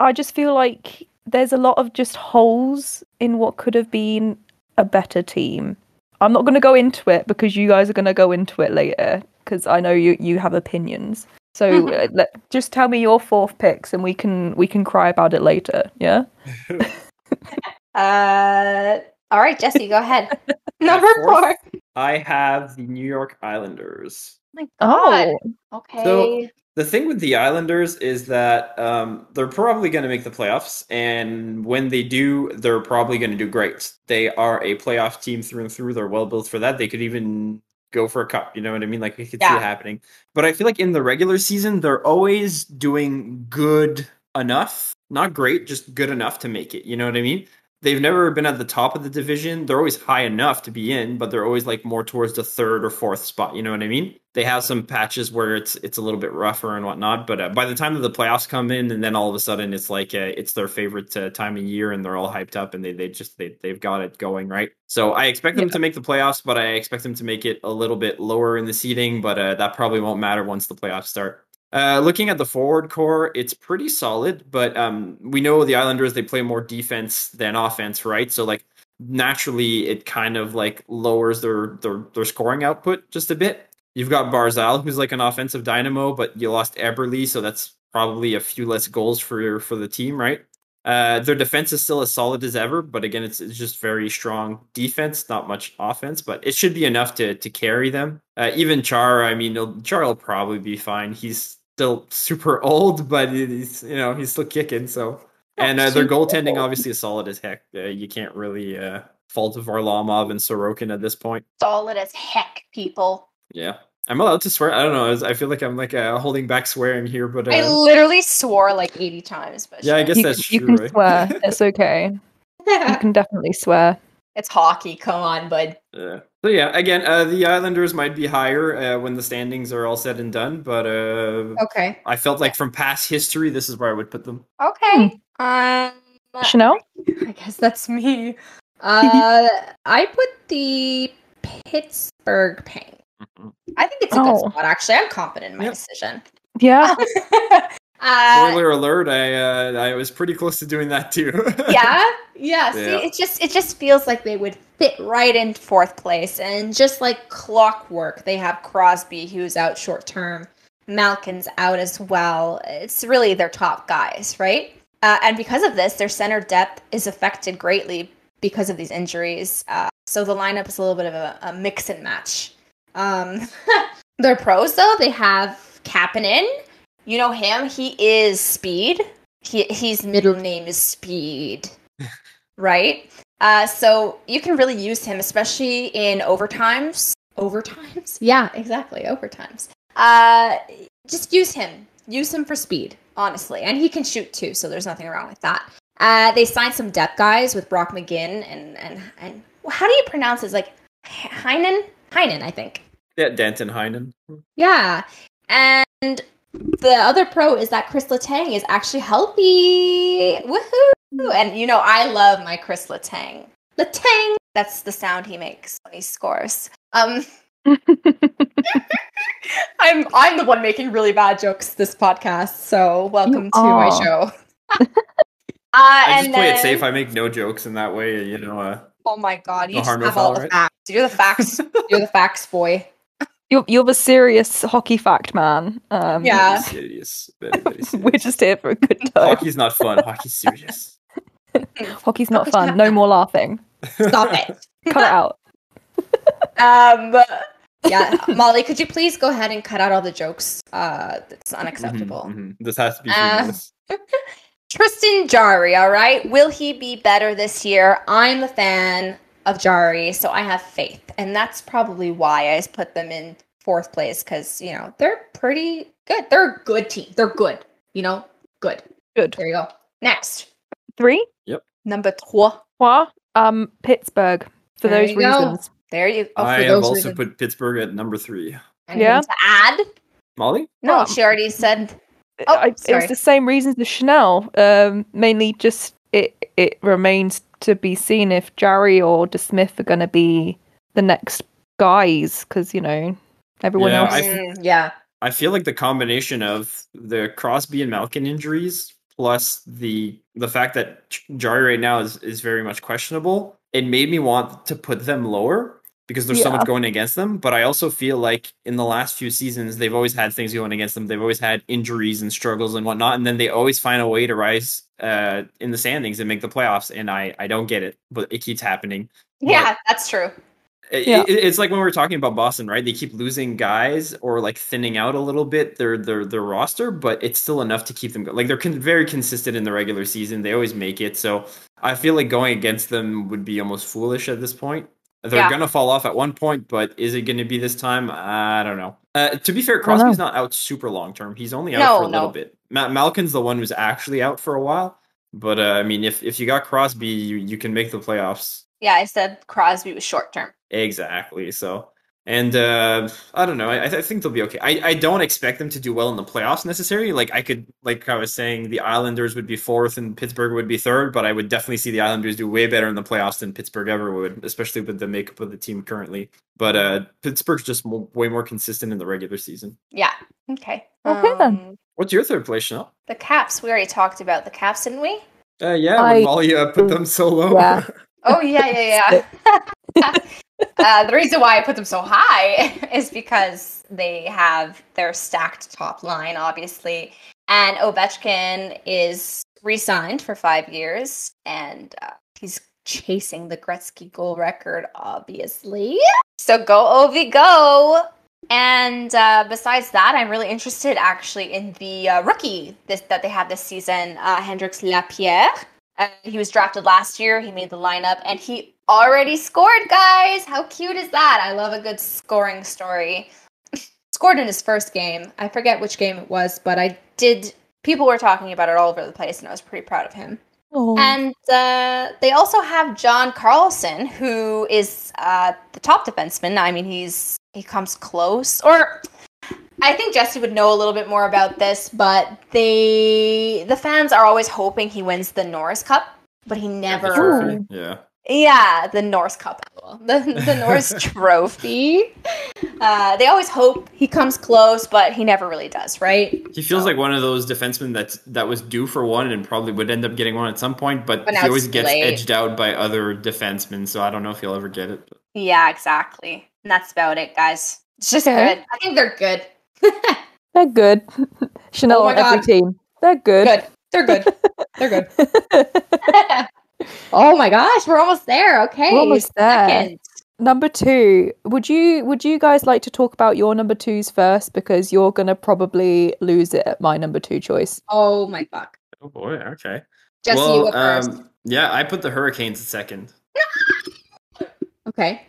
[SPEAKER 4] I just feel like there's a lot of just holes in what could have been a better team. I'm not going to go into it because you guys are going to go into it later because I know you you have opinions. So uh, let, just tell me your fourth picks and we can we can cry about it later. Yeah.
[SPEAKER 1] uh. All right, Jesse, go ahead. Number four.
[SPEAKER 2] I have the New York Islanders.
[SPEAKER 1] Oh my God. Oh. Okay.
[SPEAKER 2] So the thing with the Islanders is that um, they're probably going to make the playoffs, and when they do, they're probably going to do great. They are a playoff team through and through. They're well built for that. They could even go for a cup. You know what I mean? Like we could yeah. see it happening. But I feel like in the regular season, they're always doing good enough, not great, just good enough to make it. You know what I mean? They've never been at the top of the division. They're always high enough to be in, but they're always like more towards the third or fourth spot. You know what I mean? They have some patches where it's it's a little bit rougher and whatnot, but uh, by the time that the playoffs come in, and then all of a sudden it's like uh, it's their favorite uh, time of year, and they're all hyped up, and they they just they they've got it going right. So I expect them yeah. to make the playoffs, but I expect them to make it a little bit lower in the seeding, but uh, that probably won't matter once the playoffs start. Uh, looking at the forward core, it's pretty solid, but um, we know the Islanders they play more defense than offense, right? So like naturally, it kind of like lowers their their their scoring output just a bit. You've got Barzal, who's like an offensive dynamo, but you lost Eberle, so that's probably a few less goals for for the team, right? Uh, their defense is still as solid as ever, but again, it's, it's just very strong defense, not much offense, but it should be enough to to carry them. Uh, even Char, I mean, Char will probably be fine. He's still super old, but he's you know he's still kicking. So, and uh, their goaltending obviously is solid as heck. Uh, you can't really uh, fault Varlamov and Sorokin at this point.
[SPEAKER 1] Solid as heck, people.
[SPEAKER 2] Yeah. I'm allowed to swear. I don't know. I feel like I'm like uh, holding back swearing here, but uh,
[SPEAKER 1] I literally swore like 80 times. But
[SPEAKER 2] yeah, I guess
[SPEAKER 4] you,
[SPEAKER 2] that's
[SPEAKER 4] you
[SPEAKER 2] true.
[SPEAKER 4] can
[SPEAKER 2] right?
[SPEAKER 4] swear. It's okay. You can definitely swear.
[SPEAKER 1] It's hockey. Come on, bud.
[SPEAKER 2] Yeah. So yeah, again, uh, the Islanders might be higher uh, when the standings are all said and done, but uh,
[SPEAKER 1] Okay.
[SPEAKER 2] I felt like from past history, this is where I would put them.
[SPEAKER 1] Okay. Um,
[SPEAKER 4] Chanel?
[SPEAKER 1] I guess that's me. Uh, I put the Pittsburgh Penguins. I think it's a good
[SPEAKER 4] Oh.
[SPEAKER 1] spot. Actually, I'm confident in my
[SPEAKER 2] Yep.
[SPEAKER 1] decision.
[SPEAKER 4] Yeah.
[SPEAKER 1] uh,
[SPEAKER 2] Spoiler alert! I uh, I was pretty close to doing that too.
[SPEAKER 1] yeah, yeah. See,
[SPEAKER 2] Yeah.
[SPEAKER 1] it just it just feels like they would fit right in fourth place, and just like clockwork, they have Crosby, who's out short term. Malkin's out as well. It's really their top guys, right? Uh, and because of this, their center depth is affected greatly because of these injuries. Uh, so the lineup is a little bit of a, a mix and match. Um, their pros, though, they have Kapanen. You know him. He is speed. He, his middle name is Speed, right? Uh, so you can really use him, especially in overtimes. Overtimes? Yeah, exactly. Overtimes. Uh, just use him. Use him for speed, honestly. And he can shoot too, so there's nothing wrong with that. Uh, they signed some depth guys with Brock McGinn and and and well, how do you pronounce it? Like Heinen, Heinen, I think.
[SPEAKER 2] yeah, Danton Heinen.
[SPEAKER 1] Yeah, and the other pro is that Chris Letang is actually healthy. Woohoo! And you know I love my Chris Letang. Letang. That's the sound he makes when he scores. Um. I'm I'm the one making really bad jokes this podcast, so welcome to my show. uh,
[SPEAKER 2] I
[SPEAKER 1] and
[SPEAKER 2] just play it safe. I make no jokes, in that way, you know. Uh,
[SPEAKER 1] Oh my god, you
[SPEAKER 2] No
[SPEAKER 1] just have all the facts. You're the facts. You're the facts boy.
[SPEAKER 4] You're, you're the serious hockey fact man. Um,
[SPEAKER 1] Yeah.
[SPEAKER 2] serious, very, very serious.
[SPEAKER 4] We're just here for a good time.
[SPEAKER 2] Hockey's not fun. Hockey's serious.
[SPEAKER 4] Hockey's not fun. No more laughing.
[SPEAKER 1] Stop it.
[SPEAKER 4] Cut it out.
[SPEAKER 1] Um, yeah, Molly, could you please go ahead and cut out all the jokes? Uh, that's unacceptable.
[SPEAKER 2] Mhm, mhm. This has to be
[SPEAKER 1] Uh. Tristan Jarry, all right. Will he be better this year? I'm a fan of Jarry, so I have faith, and that's probably why I put them in fourth place because you know they're pretty good. They're a good team. They're good. You know, good.
[SPEAKER 4] Good.
[SPEAKER 1] There you go. Next,
[SPEAKER 4] Three. Yep.
[SPEAKER 1] number trois.
[SPEAKER 4] What? Um, Pittsburgh. For
[SPEAKER 1] There
[SPEAKER 4] those
[SPEAKER 1] you go.
[SPEAKER 4] reasons.
[SPEAKER 1] There you. Oh,
[SPEAKER 2] I
[SPEAKER 1] for
[SPEAKER 2] have
[SPEAKER 1] those
[SPEAKER 2] also
[SPEAKER 1] reasons.
[SPEAKER 2] put Pittsburgh at number three.
[SPEAKER 1] Anything
[SPEAKER 4] Yeah.
[SPEAKER 1] To add?
[SPEAKER 2] Molly?
[SPEAKER 1] No,
[SPEAKER 4] Um,
[SPEAKER 1] she already said. Oh,
[SPEAKER 4] I, it
[SPEAKER 1] sorry.
[SPEAKER 4] was the same reasons as Chanel. Um, mainly just it it remains to be seen if Jarry or DeSmith are going to be the next guys because you know everyone
[SPEAKER 2] Yeah,
[SPEAKER 4] else.
[SPEAKER 2] I-
[SPEAKER 1] Mm, yeah.
[SPEAKER 2] I feel like the combination of the Crosby and Malkin injuries plus the the fact that J- Jarry right now is is very much questionable, it made me want to put them lower because there's so much going against them. But I also feel like in the last few seasons, they've always had things going against them. They've always had injuries and struggles and whatnot, and then they always find a way to rise uh, in the standings and make the playoffs. And I I don't get it, but it keeps happening.
[SPEAKER 1] Yeah, that's true.
[SPEAKER 2] It-
[SPEAKER 4] Yeah.
[SPEAKER 2] it- it's like when we are talking about Boston, right? They keep losing guys or like thinning out a little bit their their their roster, but it's still enough to keep them go- like they're con- very consistent in the regular season. They always make it, so I feel like going against them would be almost foolish at this point. They're
[SPEAKER 1] Yeah.
[SPEAKER 2] gonna fall off at one point, but is it going to be this time? I don't know. Uh, to be fair,
[SPEAKER 4] I don't know.
[SPEAKER 2] Crosby's not out super long term. He's only out
[SPEAKER 1] No,
[SPEAKER 2] for a little bit. Ma- Malkin's the one who's actually out for a while. But uh, I mean, if if you got Crosby, you you can make the playoffs.
[SPEAKER 1] Yeah, I said Crosby was short term.
[SPEAKER 2] Exactly. So, and uh, I don't know. I, I think they'll be okay. I, I don't expect them to do well in the playoffs necessarily. Like I could, like I was saying, the Islanders would be fourth and Pittsburgh would be third, but I would definitely see the Islanders do way better in the playoffs than Pittsburgh ever would, especially with the makeup of the team currently. But uh, Pittsburgh's just mo- way more consistent in the regular season.
[SPEAKER 1] Yeah. Okay.
[SPEAKER 4] Okay, then.
[SPEAKER 1] Um,
[SPEAKER 2] What's your third place, Chanel?
[SPEAKER 1] The Caps. We already talked about the Caps, didn't we?
[SPEAKER 2] Uh, yeah,
[SPEAKER 4] I-
[SPEAKER 2] when Molly uh, put them so low.
[SPEAKER 4] Yeah.
[SPEAKER 1] Oh yeah, yeah, yeah. uh, the reason why I put them so high is because they have their stacked top line, obviously, and Ovechkin is re-signed for five years, and uh, he's chasing the Gretzky goal record, obviously. So go Ovi, go! And uh, besides that, I'm really interested actually in the uh, rookie this, that they have this season, uh, Hendrix Lapierre. Uh, he was drafted last year. He made the lineup, and he already scored, guys. How cute is that? I love a good scoring story. scored in his first game. I forget which game it was, but I did. People were talking about it all over the place, and I was pretty proud of him.
[SPEAKER 4] Oh.
[SPEAKER 1] And uh, they also have John Carlson, who is uh, the top defenseman. I mean, he's he comes close, or I think Jesse would know a little bit more about this, but they the fans are always hoping he wins the Norris Cup, but he
[SPEAKER 2] The
[SPEAKER 1] never.
[SPEAKER 2] trophy, Yeah.
[SPEAKER 1] Yeah, the Norse Cup, the the Norse Trophy. Uh, they always hope he comes close, but he never really does, right?
[SPEAKER 2] He feels like one of those defensemen that's that was due for one and probably would end up getting one at some point, but,
[SPEAKER 1] But
[SPEAKER 2] he always gets
[SPEAKER 1] late.
[SPEAKER 2] edged out by other defensemen, so I don't know if he'll ever get it.
[SPEAKER 1] Yeah, exactly. And that's about it, guys. It's just
[SPEAKER 4] Okay.
[SPEAKER 1] good. I think they're good.
[SPEAKER 4] They're good. Chanel
[SPEAKER 1] Oh my
[SPEAKER 4] on every team. They're good.
[SPEAKER 1] good. They're good. They're good. oh my gosh, we're almost there. Okay.
[SPEAKER 4] We're almost there.
[SPEAKER 1] Second.
[SPEAKER 4] number two. Would you would you guys like to talk about your number twos first? Because you're gonna probably lose it at my number two choice.
[SPEAKER 1] Oh my fuck.
[SPEAKER 2] Oh boy, okay.
[SPEAKER 1] Jesse, you go first.
[SPEAKER 2] um, yeah, I put the Hurricanes at second.
[SPEAKER 1] okay.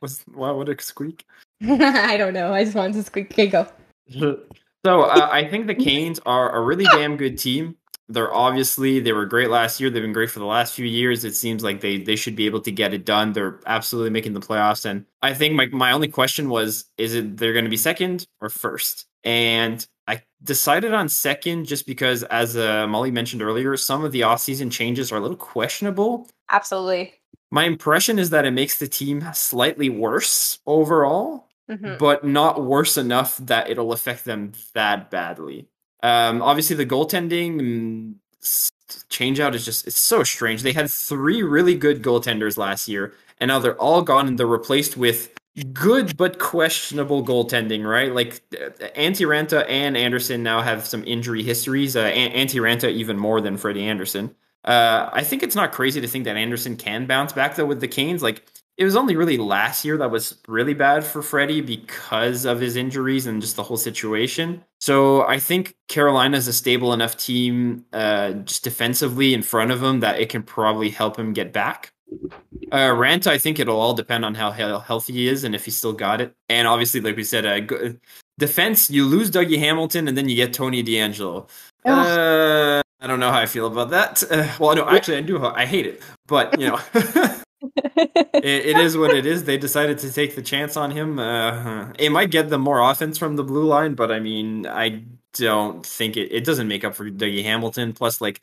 [SPEAKER 2] Was wow, what a squeak.
[SPEAKER 1] I don't know. I just wanted to squeak. Okay, go.
[SPEAKER 2] so uh, I think the Canes are a really damn good team. They're obviously they were great last year. They've been great for the last few years. It seems like they they should be able to get it done. They're absolutely making the playoffs. And I think my my only question was, is it they're going to be second or first? And I decided on second just because, as uh, Molly mentioned earlier, some of the offseason changes are a little questionable.
[SPEAKER 1] Absolutely.
[SPEAKER 2] My impression is that it makes the team slightly worse overall
[SPEAKER 1] Mhm.
[SPEAKER 2] but not worse enough that it'll affect them that badly. Um, obviously, the goaltending mm, s- change out is just it's so strange. They had three really good goaltenders last year, and now they're all gone and they're replaced with good but questionable goaltending. Right, like uh, Antti Raanta and Andersen now have some injury histories. Uh, An- Antti Raanta even more than Freddie Andersen. Uh, I think it's not crazy to think that Andersen can bounce back though with the Canes. Like it was only really last year that was really bad for Freddie because of his injuries and just the whole situation. So I think Carolina is a stable enough team, uh, just defensively in front of him, that it can probably help him get back. Uh, Rant, I think it'll all depend on how healthy he is and if he still got it. And obviously, like we said, uh, go- defense, you lose Dougie Hamilton and then you get Tony DeAngelo. Uh, I don't know how I feel about that. Uh, well, no, actually, I do. I hate it, but you know. it, it is what it is. They decided to take the chance on him. Uh, it might get them more offense from the blue line, but I mean, I don't think it. It doesn't make up for Dougie Hamilton. Plus, like,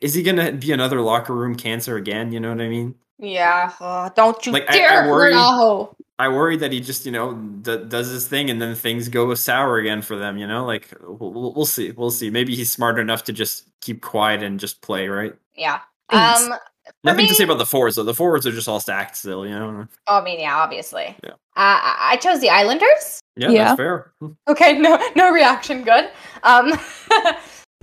[SPEAKER 2] is he gonna be another locker room cancer again? You know what I mean?
[SPEAKER 1] Yeah. Oh, don't you
[SPEAKER 2] Like, I-
[SPEAKER 1] dare.
[SPEAKER 2] I worry-
[SPEAKER 1] No.
[SPEAKER 2] I worry that he just, you know, d- does his thing and then things go sour again for them. You know, like we'll, we'll we'll see, we'll see. Maybe he's smart enough to just keep quiet and just play, right?
[SPEAKER 1] Yeah.
[SPEAKER 4] Thanks.
[SPEAKER 1] Um.
[SPEAKER 2] Nothing to say about the forwards though. The forwards are just all stacked still. You know?
[SPEAKER 1] I mean, yeah, obviously.
[SPEAKER 2] Yeah.
[SPEAKER 1] Uh, I I chose the Islanders.
[SPEAKER 2] Yeah,
[SPEAKER 4] Yeah.
[SPEAKER 2] that's fair.
[SPEAKER 1] Okay, no, no reaction. Good. Um, uh,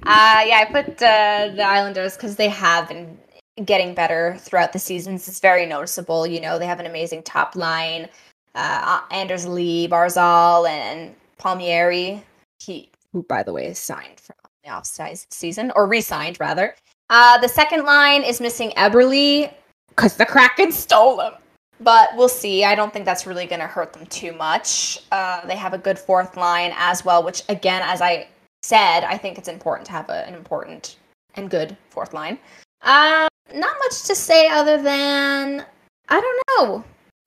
[SPEAKER 1] yeah, I put uh, the Islanders because they have been getting better throughout the seasons. It's very noticeable. You know, they have an amazing top line. Uh, Anders Lee, Barzal, and Palmieri. He, who by the way is signed from the off season or re-signed rather. Uh, the second line is missing Eberle because the Kraken stole him. But we'll see. I don't think that's really going to hurt them too much. Uh, they have a good fourth line as well, which, again, as I said, I think it's important to have a, an important and good fourth line. Uh, not much to say other than I don't know.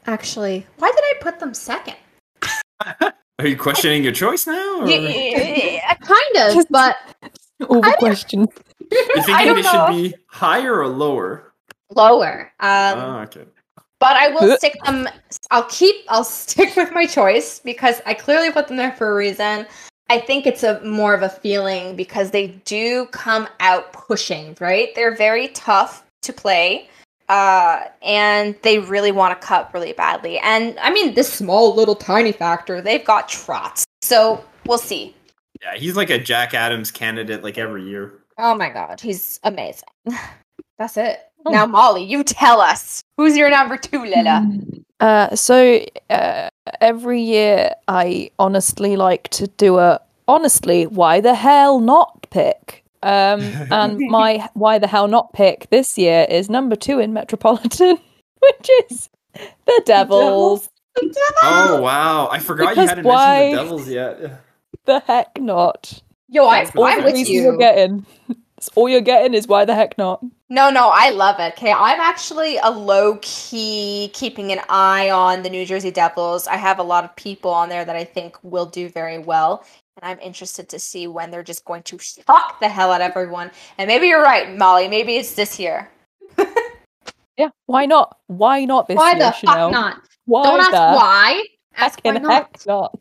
[SPEAKER 1] Actually, why did I put them second?
[SPEAKER 2] Are you questioning your choice now? Or?
[SPEAKER 1] Yeah, kind of, but
[SPEAKER 4] All the
[SPEAKER 1] I don't-
[SPEAKER 4] questions.
[SPEAKER 2] You
[SPEAKER 1] I
[SPEAKER 2] thinking it
[SPEAKER 1] know.
[SPEAKER 2] should be higher or lower?
[SPEAKER 1] lower. Um,
[SPEAKER 2] oh, okay.
[SPEAKER 1] But I will
[SPEAKER 4] Uh.
[SPEAKER 1] stick them. I'll keep. I'll stick with my choice because I clearly put them there for a reason. I think it's a more of a feeling because they do come out pushing. Right? They're very tough to play. uh, and they really want a cup really badly. And I mean, this small little tiny factor, they've got Trotz. So we'll see.
[SPEAKER 2] Yeah, he's like a Jack Adams candidate like every year.
[SPEAKER 1] Oh my god, he's amazing. That's it.
[SPEAKER 4] Oh.
[SPEAKER 1] Now, Molly, you tell us who's your number two, Lila.
[SPEAKER 4] Uh, so uh, every year, I honestly like to do a honestly, why the hell not pick? Um, and my why the hell not pick this year is number two in Metropolitan, which is the Devils.
[SPEAKER 2] Oh wow, I forgot you hadn't
[SPEAKER 4] why-
[SPEAKER 2] mentioned the Devils yet.
[SPEAKER 4] The heck not?
[SPEAKER 1] Yo, I, I'm with
[SPEAKER 4] reason
[SPEAKER 1] you.
[SPEAKER 4] You're getting. It's all you're getting is why the heck not?
[SPEAKER 1] No, no, I love it. Okay, I'm actually a low key keeping an eye on the New Jersey Devils. I have a lot of people on there that I think will do very well. And I'm interested to see when they're just going to shock the hell out of everyone. And maybe you're right, Molly. Maybe it's this year.
[SPEAKER 4] Yeah, why not? Why not this
[SPEAKER 1] why
[SPEAKER 4] year,
[SPEAKER 1] the
[SPEAKER 4] Chanel?
[SPEAKER 1] fuck not?
[SPEAKER 4] Why
[SPEAKER 1] Don't ask
[SPEAKER 4] the
[SPEAKER 1] why. Ask why not.
[SPEAKER 4] heck not?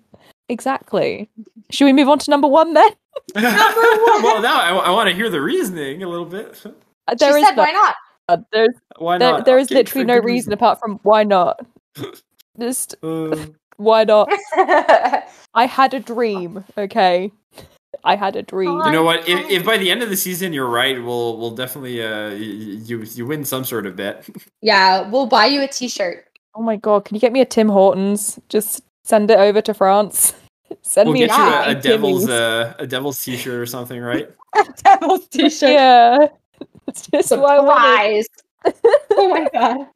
[SPEAKER 4] Exactly. Should we move on to number one then? number one.
[SPEAKER 2] well, now I, I want to hear the reasoning a little bit.
[SPEAKER 4] Uh,
[SPEAKER 1] She
[SPEAKER 4] There is
[SPEAKER 1] said, why not?
[SPEAKER 4] none. There's
[SPEAKER 2] Why
[SPEAKER 4] there,
[SPEAKER 2] not?
[SPEAKER 4] there is literally no
[SPEAKER 2] good
[SPEAKER 4] reason apart from why not. Just
[SPEAKER 2] Uh,
[SPEAKER 4] why not? I had a dream. Okay, I had a dream.
[SPEAKER 2] you know what? If, if by the end of the season you're right, we'll we'll definitely uh you you win some sort of bet.
[SPEAKER 1] yeah, we'll buy you a t-shirt.
[SPEAKER 4] Oh my god, can you get me a Tim Hortons? Just send it over to France. Send
[SPEAKER 2] We'll
[SPEAKER 4] me
[SPEAKER 2] get you a, a devil's uh, a devil's t-shirt or something, right?
[SPEAKER 1] A devil's t-shirt.
[SPEAKER 4] Yeah, it's just what I wanted.
[SPEAKER 1] Surprise. oh my god.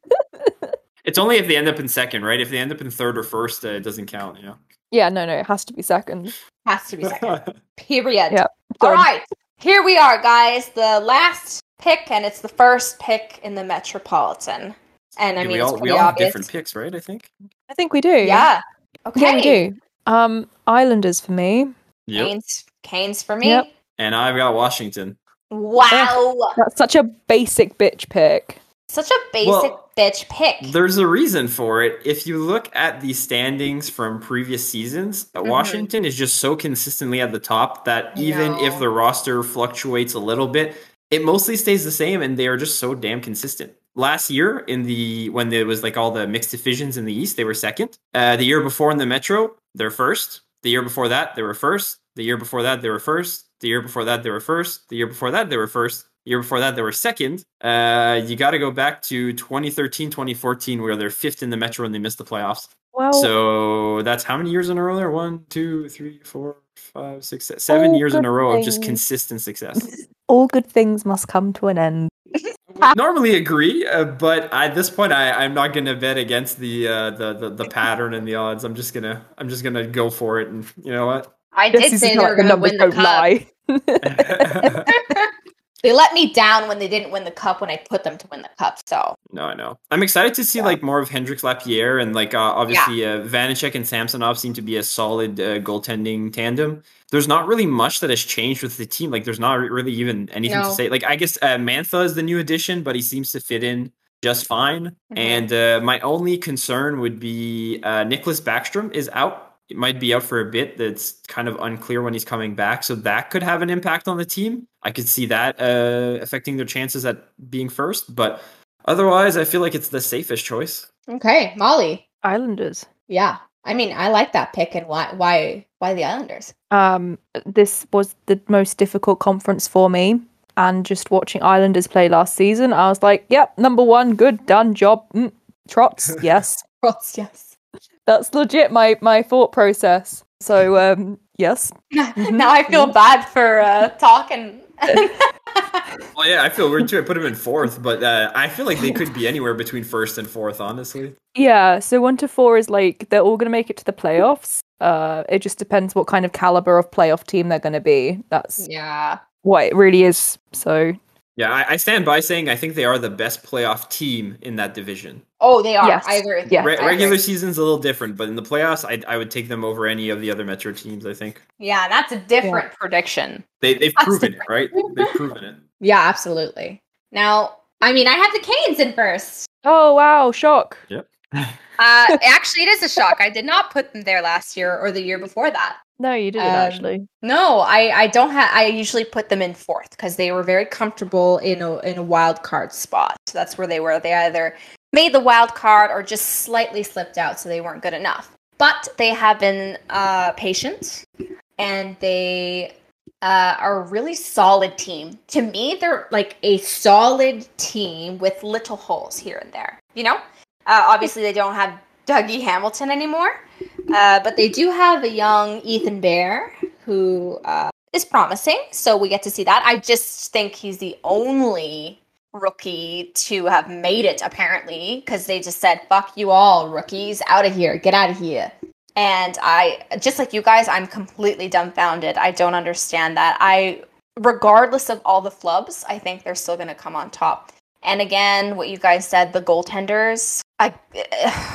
[SPEAKER 2] It's only if they end up in second, right? If they end up in third or first, uh, it doesn't count. Yeah.
[SPEAKER 4] Yeah, no, no, it has to be second.
[SPEAKER 1] Has to be second. Period.
[SPEAKER 4] Yeah.
[SPEAKER 1] All
[SPEAKER 4] Done.
[SPEAKER 1] right. Here we are, guys. The last pick, and it's the first pick in the Metropolitan. And I
[SPEAKER 2] Yeah,
[SPEAKER 1] mean,
[SPEAKER 2] we
[SPEAKER 1] it's
[SPEAKER 2] all we
[SPEAKER 1] pretty
[SPEAKER 2] all have different picks, right? I think.
[SPEAKER 4] I think we do.
[SPEAKER 1] Yeah. Okay.
[SPEAKER 4] yeah, we do. Um, Islanders for me.
[SPEAKER 2] Yep.
[SPEAKER 1] Canes, Canes for me.
[SPEAKER 4] Yep.
[SPEAKER 2] And I've got Washington.
[SPEAKER 1] Wow.
[SPEAKER 4] That's such a basic bitch pick.
[SPEAKER 1] Such a basic
[SPEAKER 2] Well,
[SPEAKER 1] bitch pick.
[SPEAKER 2] There's a reason for it. If you look at the standings from previous seasons, uh,
[SPEAKER 1] Mhm.
[SPEAKER 2] Washington is just so consistently at the top that even
[SPEAKER 1] No.
[SPEAKER 2] if the roster fluctuates a little bit, it mostly stays the same and they are just so damn consistent. Last year in the when there was like all the mixed divisions in the East, they were second. Uh, the year before in the Metro, they're first. The year before that, they were first. The year before that, they were first. The year before that, they were first. The year before that, they were first. The year before that, they were second. Uh, you got to go back to 2013, 2014, where they're fifth in the Metro and they missed the playoffs.
[SPEAKER 4] Well,
[SPEAKER 2] So that's how many years in a row there? One, two, three, four, five, six, se- seven years in a row of just consistent success.
[SPEAKER 4] all good things must come to an end.
[SPEAKER 2] Would normally agree, uh, but at this point, I, I'm not going to bet against the, uh, the the the pattern and the odds. I'm just gonna I'm just gonna go for it, and you know what?
[SPEAKER 1] I did
[SPEAKER 4] This is
[SPEAKER 1] say they
[SPEAKER 4] not
[SPEAKER 1] were going to win the
[SPEAKER 4] don't
[SPEAKER 1] cup. They let me down when they didn't win the cup when I put them to win the cup. So
[SPEAKER 2] No, I know. I'm excited to see
[SPEAKER 4] Yeah.
[SPEAKER 2] like more of Hendrix Lapierre and like uh, obviously uh, Vanecek and Samsonov seem to be a solid uh, goaltending tandem. There's not really much that has changed with the team. Like there's not really even anything to say. Like I guess uh, Mantha is the new addition, but he seems to fit in just fine.
[SPEAKER 1] Mhm.
[SPEAKER 2] And uh, my only concern would be uh, Nicklas Backstrom is out. It might be out for a bit. That's kind of unclear when he's coming back, so that could have an impact on the team. I could see that uh, affecting their chances at being first, but otherwise, I feel like it's the safest choice.
[SPEAKER 1] okay, Molly.
[SPEAKER 4] Islanders.
[SPEAKER 1] Yeah, I mean, I like that pick, and why? Why? Why the Islanders?
[SPEAKER 4] Um, this was the most difficult conference for me. And just watching Islanders play last season, I was like, "Yep, number one, good, done, job." Mm, Trotz, yes,
[SPEAKER 1] Rots, yes.
[SPEAKER 4] That's legit. My my thought process. So, um, yes,
[SPEAKER 1] now I feel bad for uh, talking.
[SPEAKER 2] Well, yeah, I feel weird too. I put him in fourth, but uh, I feel like they could be anywhere between first and fourth, honestly.
[SPEAKER 4] yeah. So one to four is like they're all gonna make it to the playoffs. Uh, it just depends what kind of caliber of playoff team they're gonna be. That's
[SPEAKER 1] yeah.
[SPEAKER 4] what it really is. So
[SPEAKER 2] Yeah, I, I stand by saying I think they are the best playoff team in that division.
[SPEAKER 1] Oh, they are.
[SPEAKER 4] Yes,
[SPEAKER 1] I agree. With
[SPEAKER 4] yes.
[SPEAKER 1] you.
[SPEAKER 2] Re-
[SPEAKER 1] I agree.
[SPEAKER 2] regular season's a little different, but in the playoffs, I, I would take them over any of the other Metro teams. I think
[SPEAKER 1] Yeah, that's a different prediction.
[SPEAKER 2] they they've
[SPEAKER 1] That's
[SPEAKER 2] proven it, right? They've proven it.
[SPEAKER 1] Yeah, absolutely. Now, I mean, I have the Canes in first.
[SPEAKER 4] oh wow, shock.
[SPEAKER 2] Yep.
[SPEAKER 1] Uh, actually, it is a shock. I did not put them there last year or the year before that.
[SPEAKER 4] No, you didn't
[SPEAKER 1] Um,
[SPEAKER 4] actually.
[SPEAKER 1] No, I, I don't have. I usually put them in fourth because they were very comfortable in a in a wild card spot. So that's where they were. They either made the wild card or just slightly slipped out, so they weren't good enough. But they have been uh, patient, and they uh, are a really solid team. To me, they're like a solid team with little holes here and there. You know, uh, obviously they don't have Dougie Hamilton anymore, uh, but they do have a young Ethan Bear who uh, is promising. So we get to see that. I just think he's the only rookie to have made it, apparently, because they just said, fuck you all, rookies, out of here, get out of here. And I, just like you guys, I'm completely dumbfounded. I don't understand that. I, regardless of all the flubs, I think they're still going to come on top. And again, what you guys said, the goaltenders, I,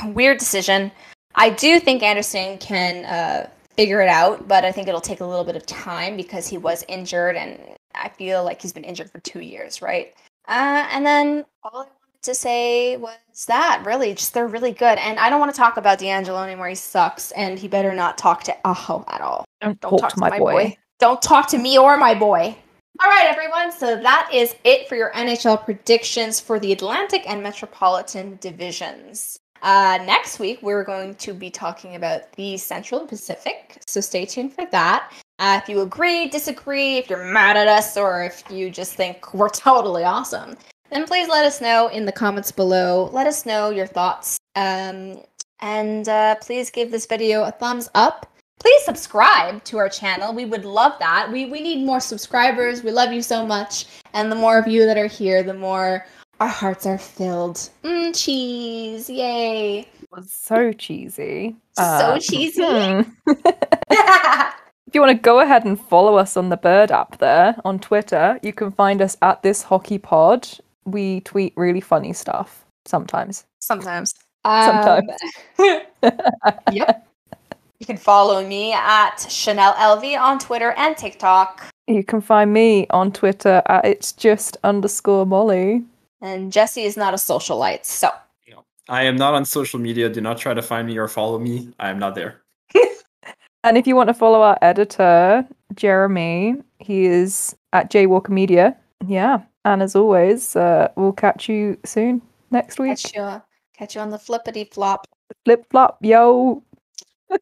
[SPEAKER 1] weird decision. I do think Andersen can uh, figure it out, but I think it'll take a little bit of time because he was injured, and I feel like he's been injured for two years, right? Uh, and then all I wanted to say was that really, just they're really good, and I don't want to talk about DeAngelo anymore. He sucks, and he better not talk to Aho at all.
[SPEAKER 4] Don't,
[SPEAKER 1] Don't
[SPEAKER 4] talk, to my, boy.
[SPEAKER 1] Don't talk to me or my boy. All right, everyone. So that is it for your NHL predictions for the Atlantic and Metropolitan divisions. Uh, next week, we're going to be talking about the Central and Pacific. So stay tuned for that. Uh, if you agree, disagree, if you're mad at us, or if you just think we're totally awesome, then please let us know in the comments below. Let us know your thoughts. Um, and uh, please give this video a thumbs up please subscribe to our channel. We would love that. We we need more subscribers. We love you so much. And the more of you that are here, the more our hearts are filled. Mm, cheese. Yay.
[SPEAKER 4] It was so cheesy.
[SPEAKER 1] So
[SPEAKER 4] Uh,
[SPEAKER 1] cheesy.
[SPEAKER 4] hmm. If you want to go ahead and follow us on the Bird app there on Twitter, you can find us at this hockey pod. We tweet really funny stuff sometimes.
[SPEAKER 1] Sometimes.
[SPEAKER 4] Sometimes.
[SPEAKER 1] Um, yep. You can follow me at Chanel LV on Twitter and TikTok.
[SPEAKER 4] You can find me on Twitter at it's just underscore Molly.
[SPEAKER 1] And Jesse is not a socialite, so
[SPEAKER 2] I am not on social media. Do not try to find me or follow me. I am not there.
[SPEAKER 4] And if you want to follow our editor, Jeremy, he is at Jaywalker Media. Yeah. And as always, uh, we'll catch you soon next week.
[SPEAKER 1] catch you, catch you on the flippity flop.
[SPEAKER 4] Flip flop, yo.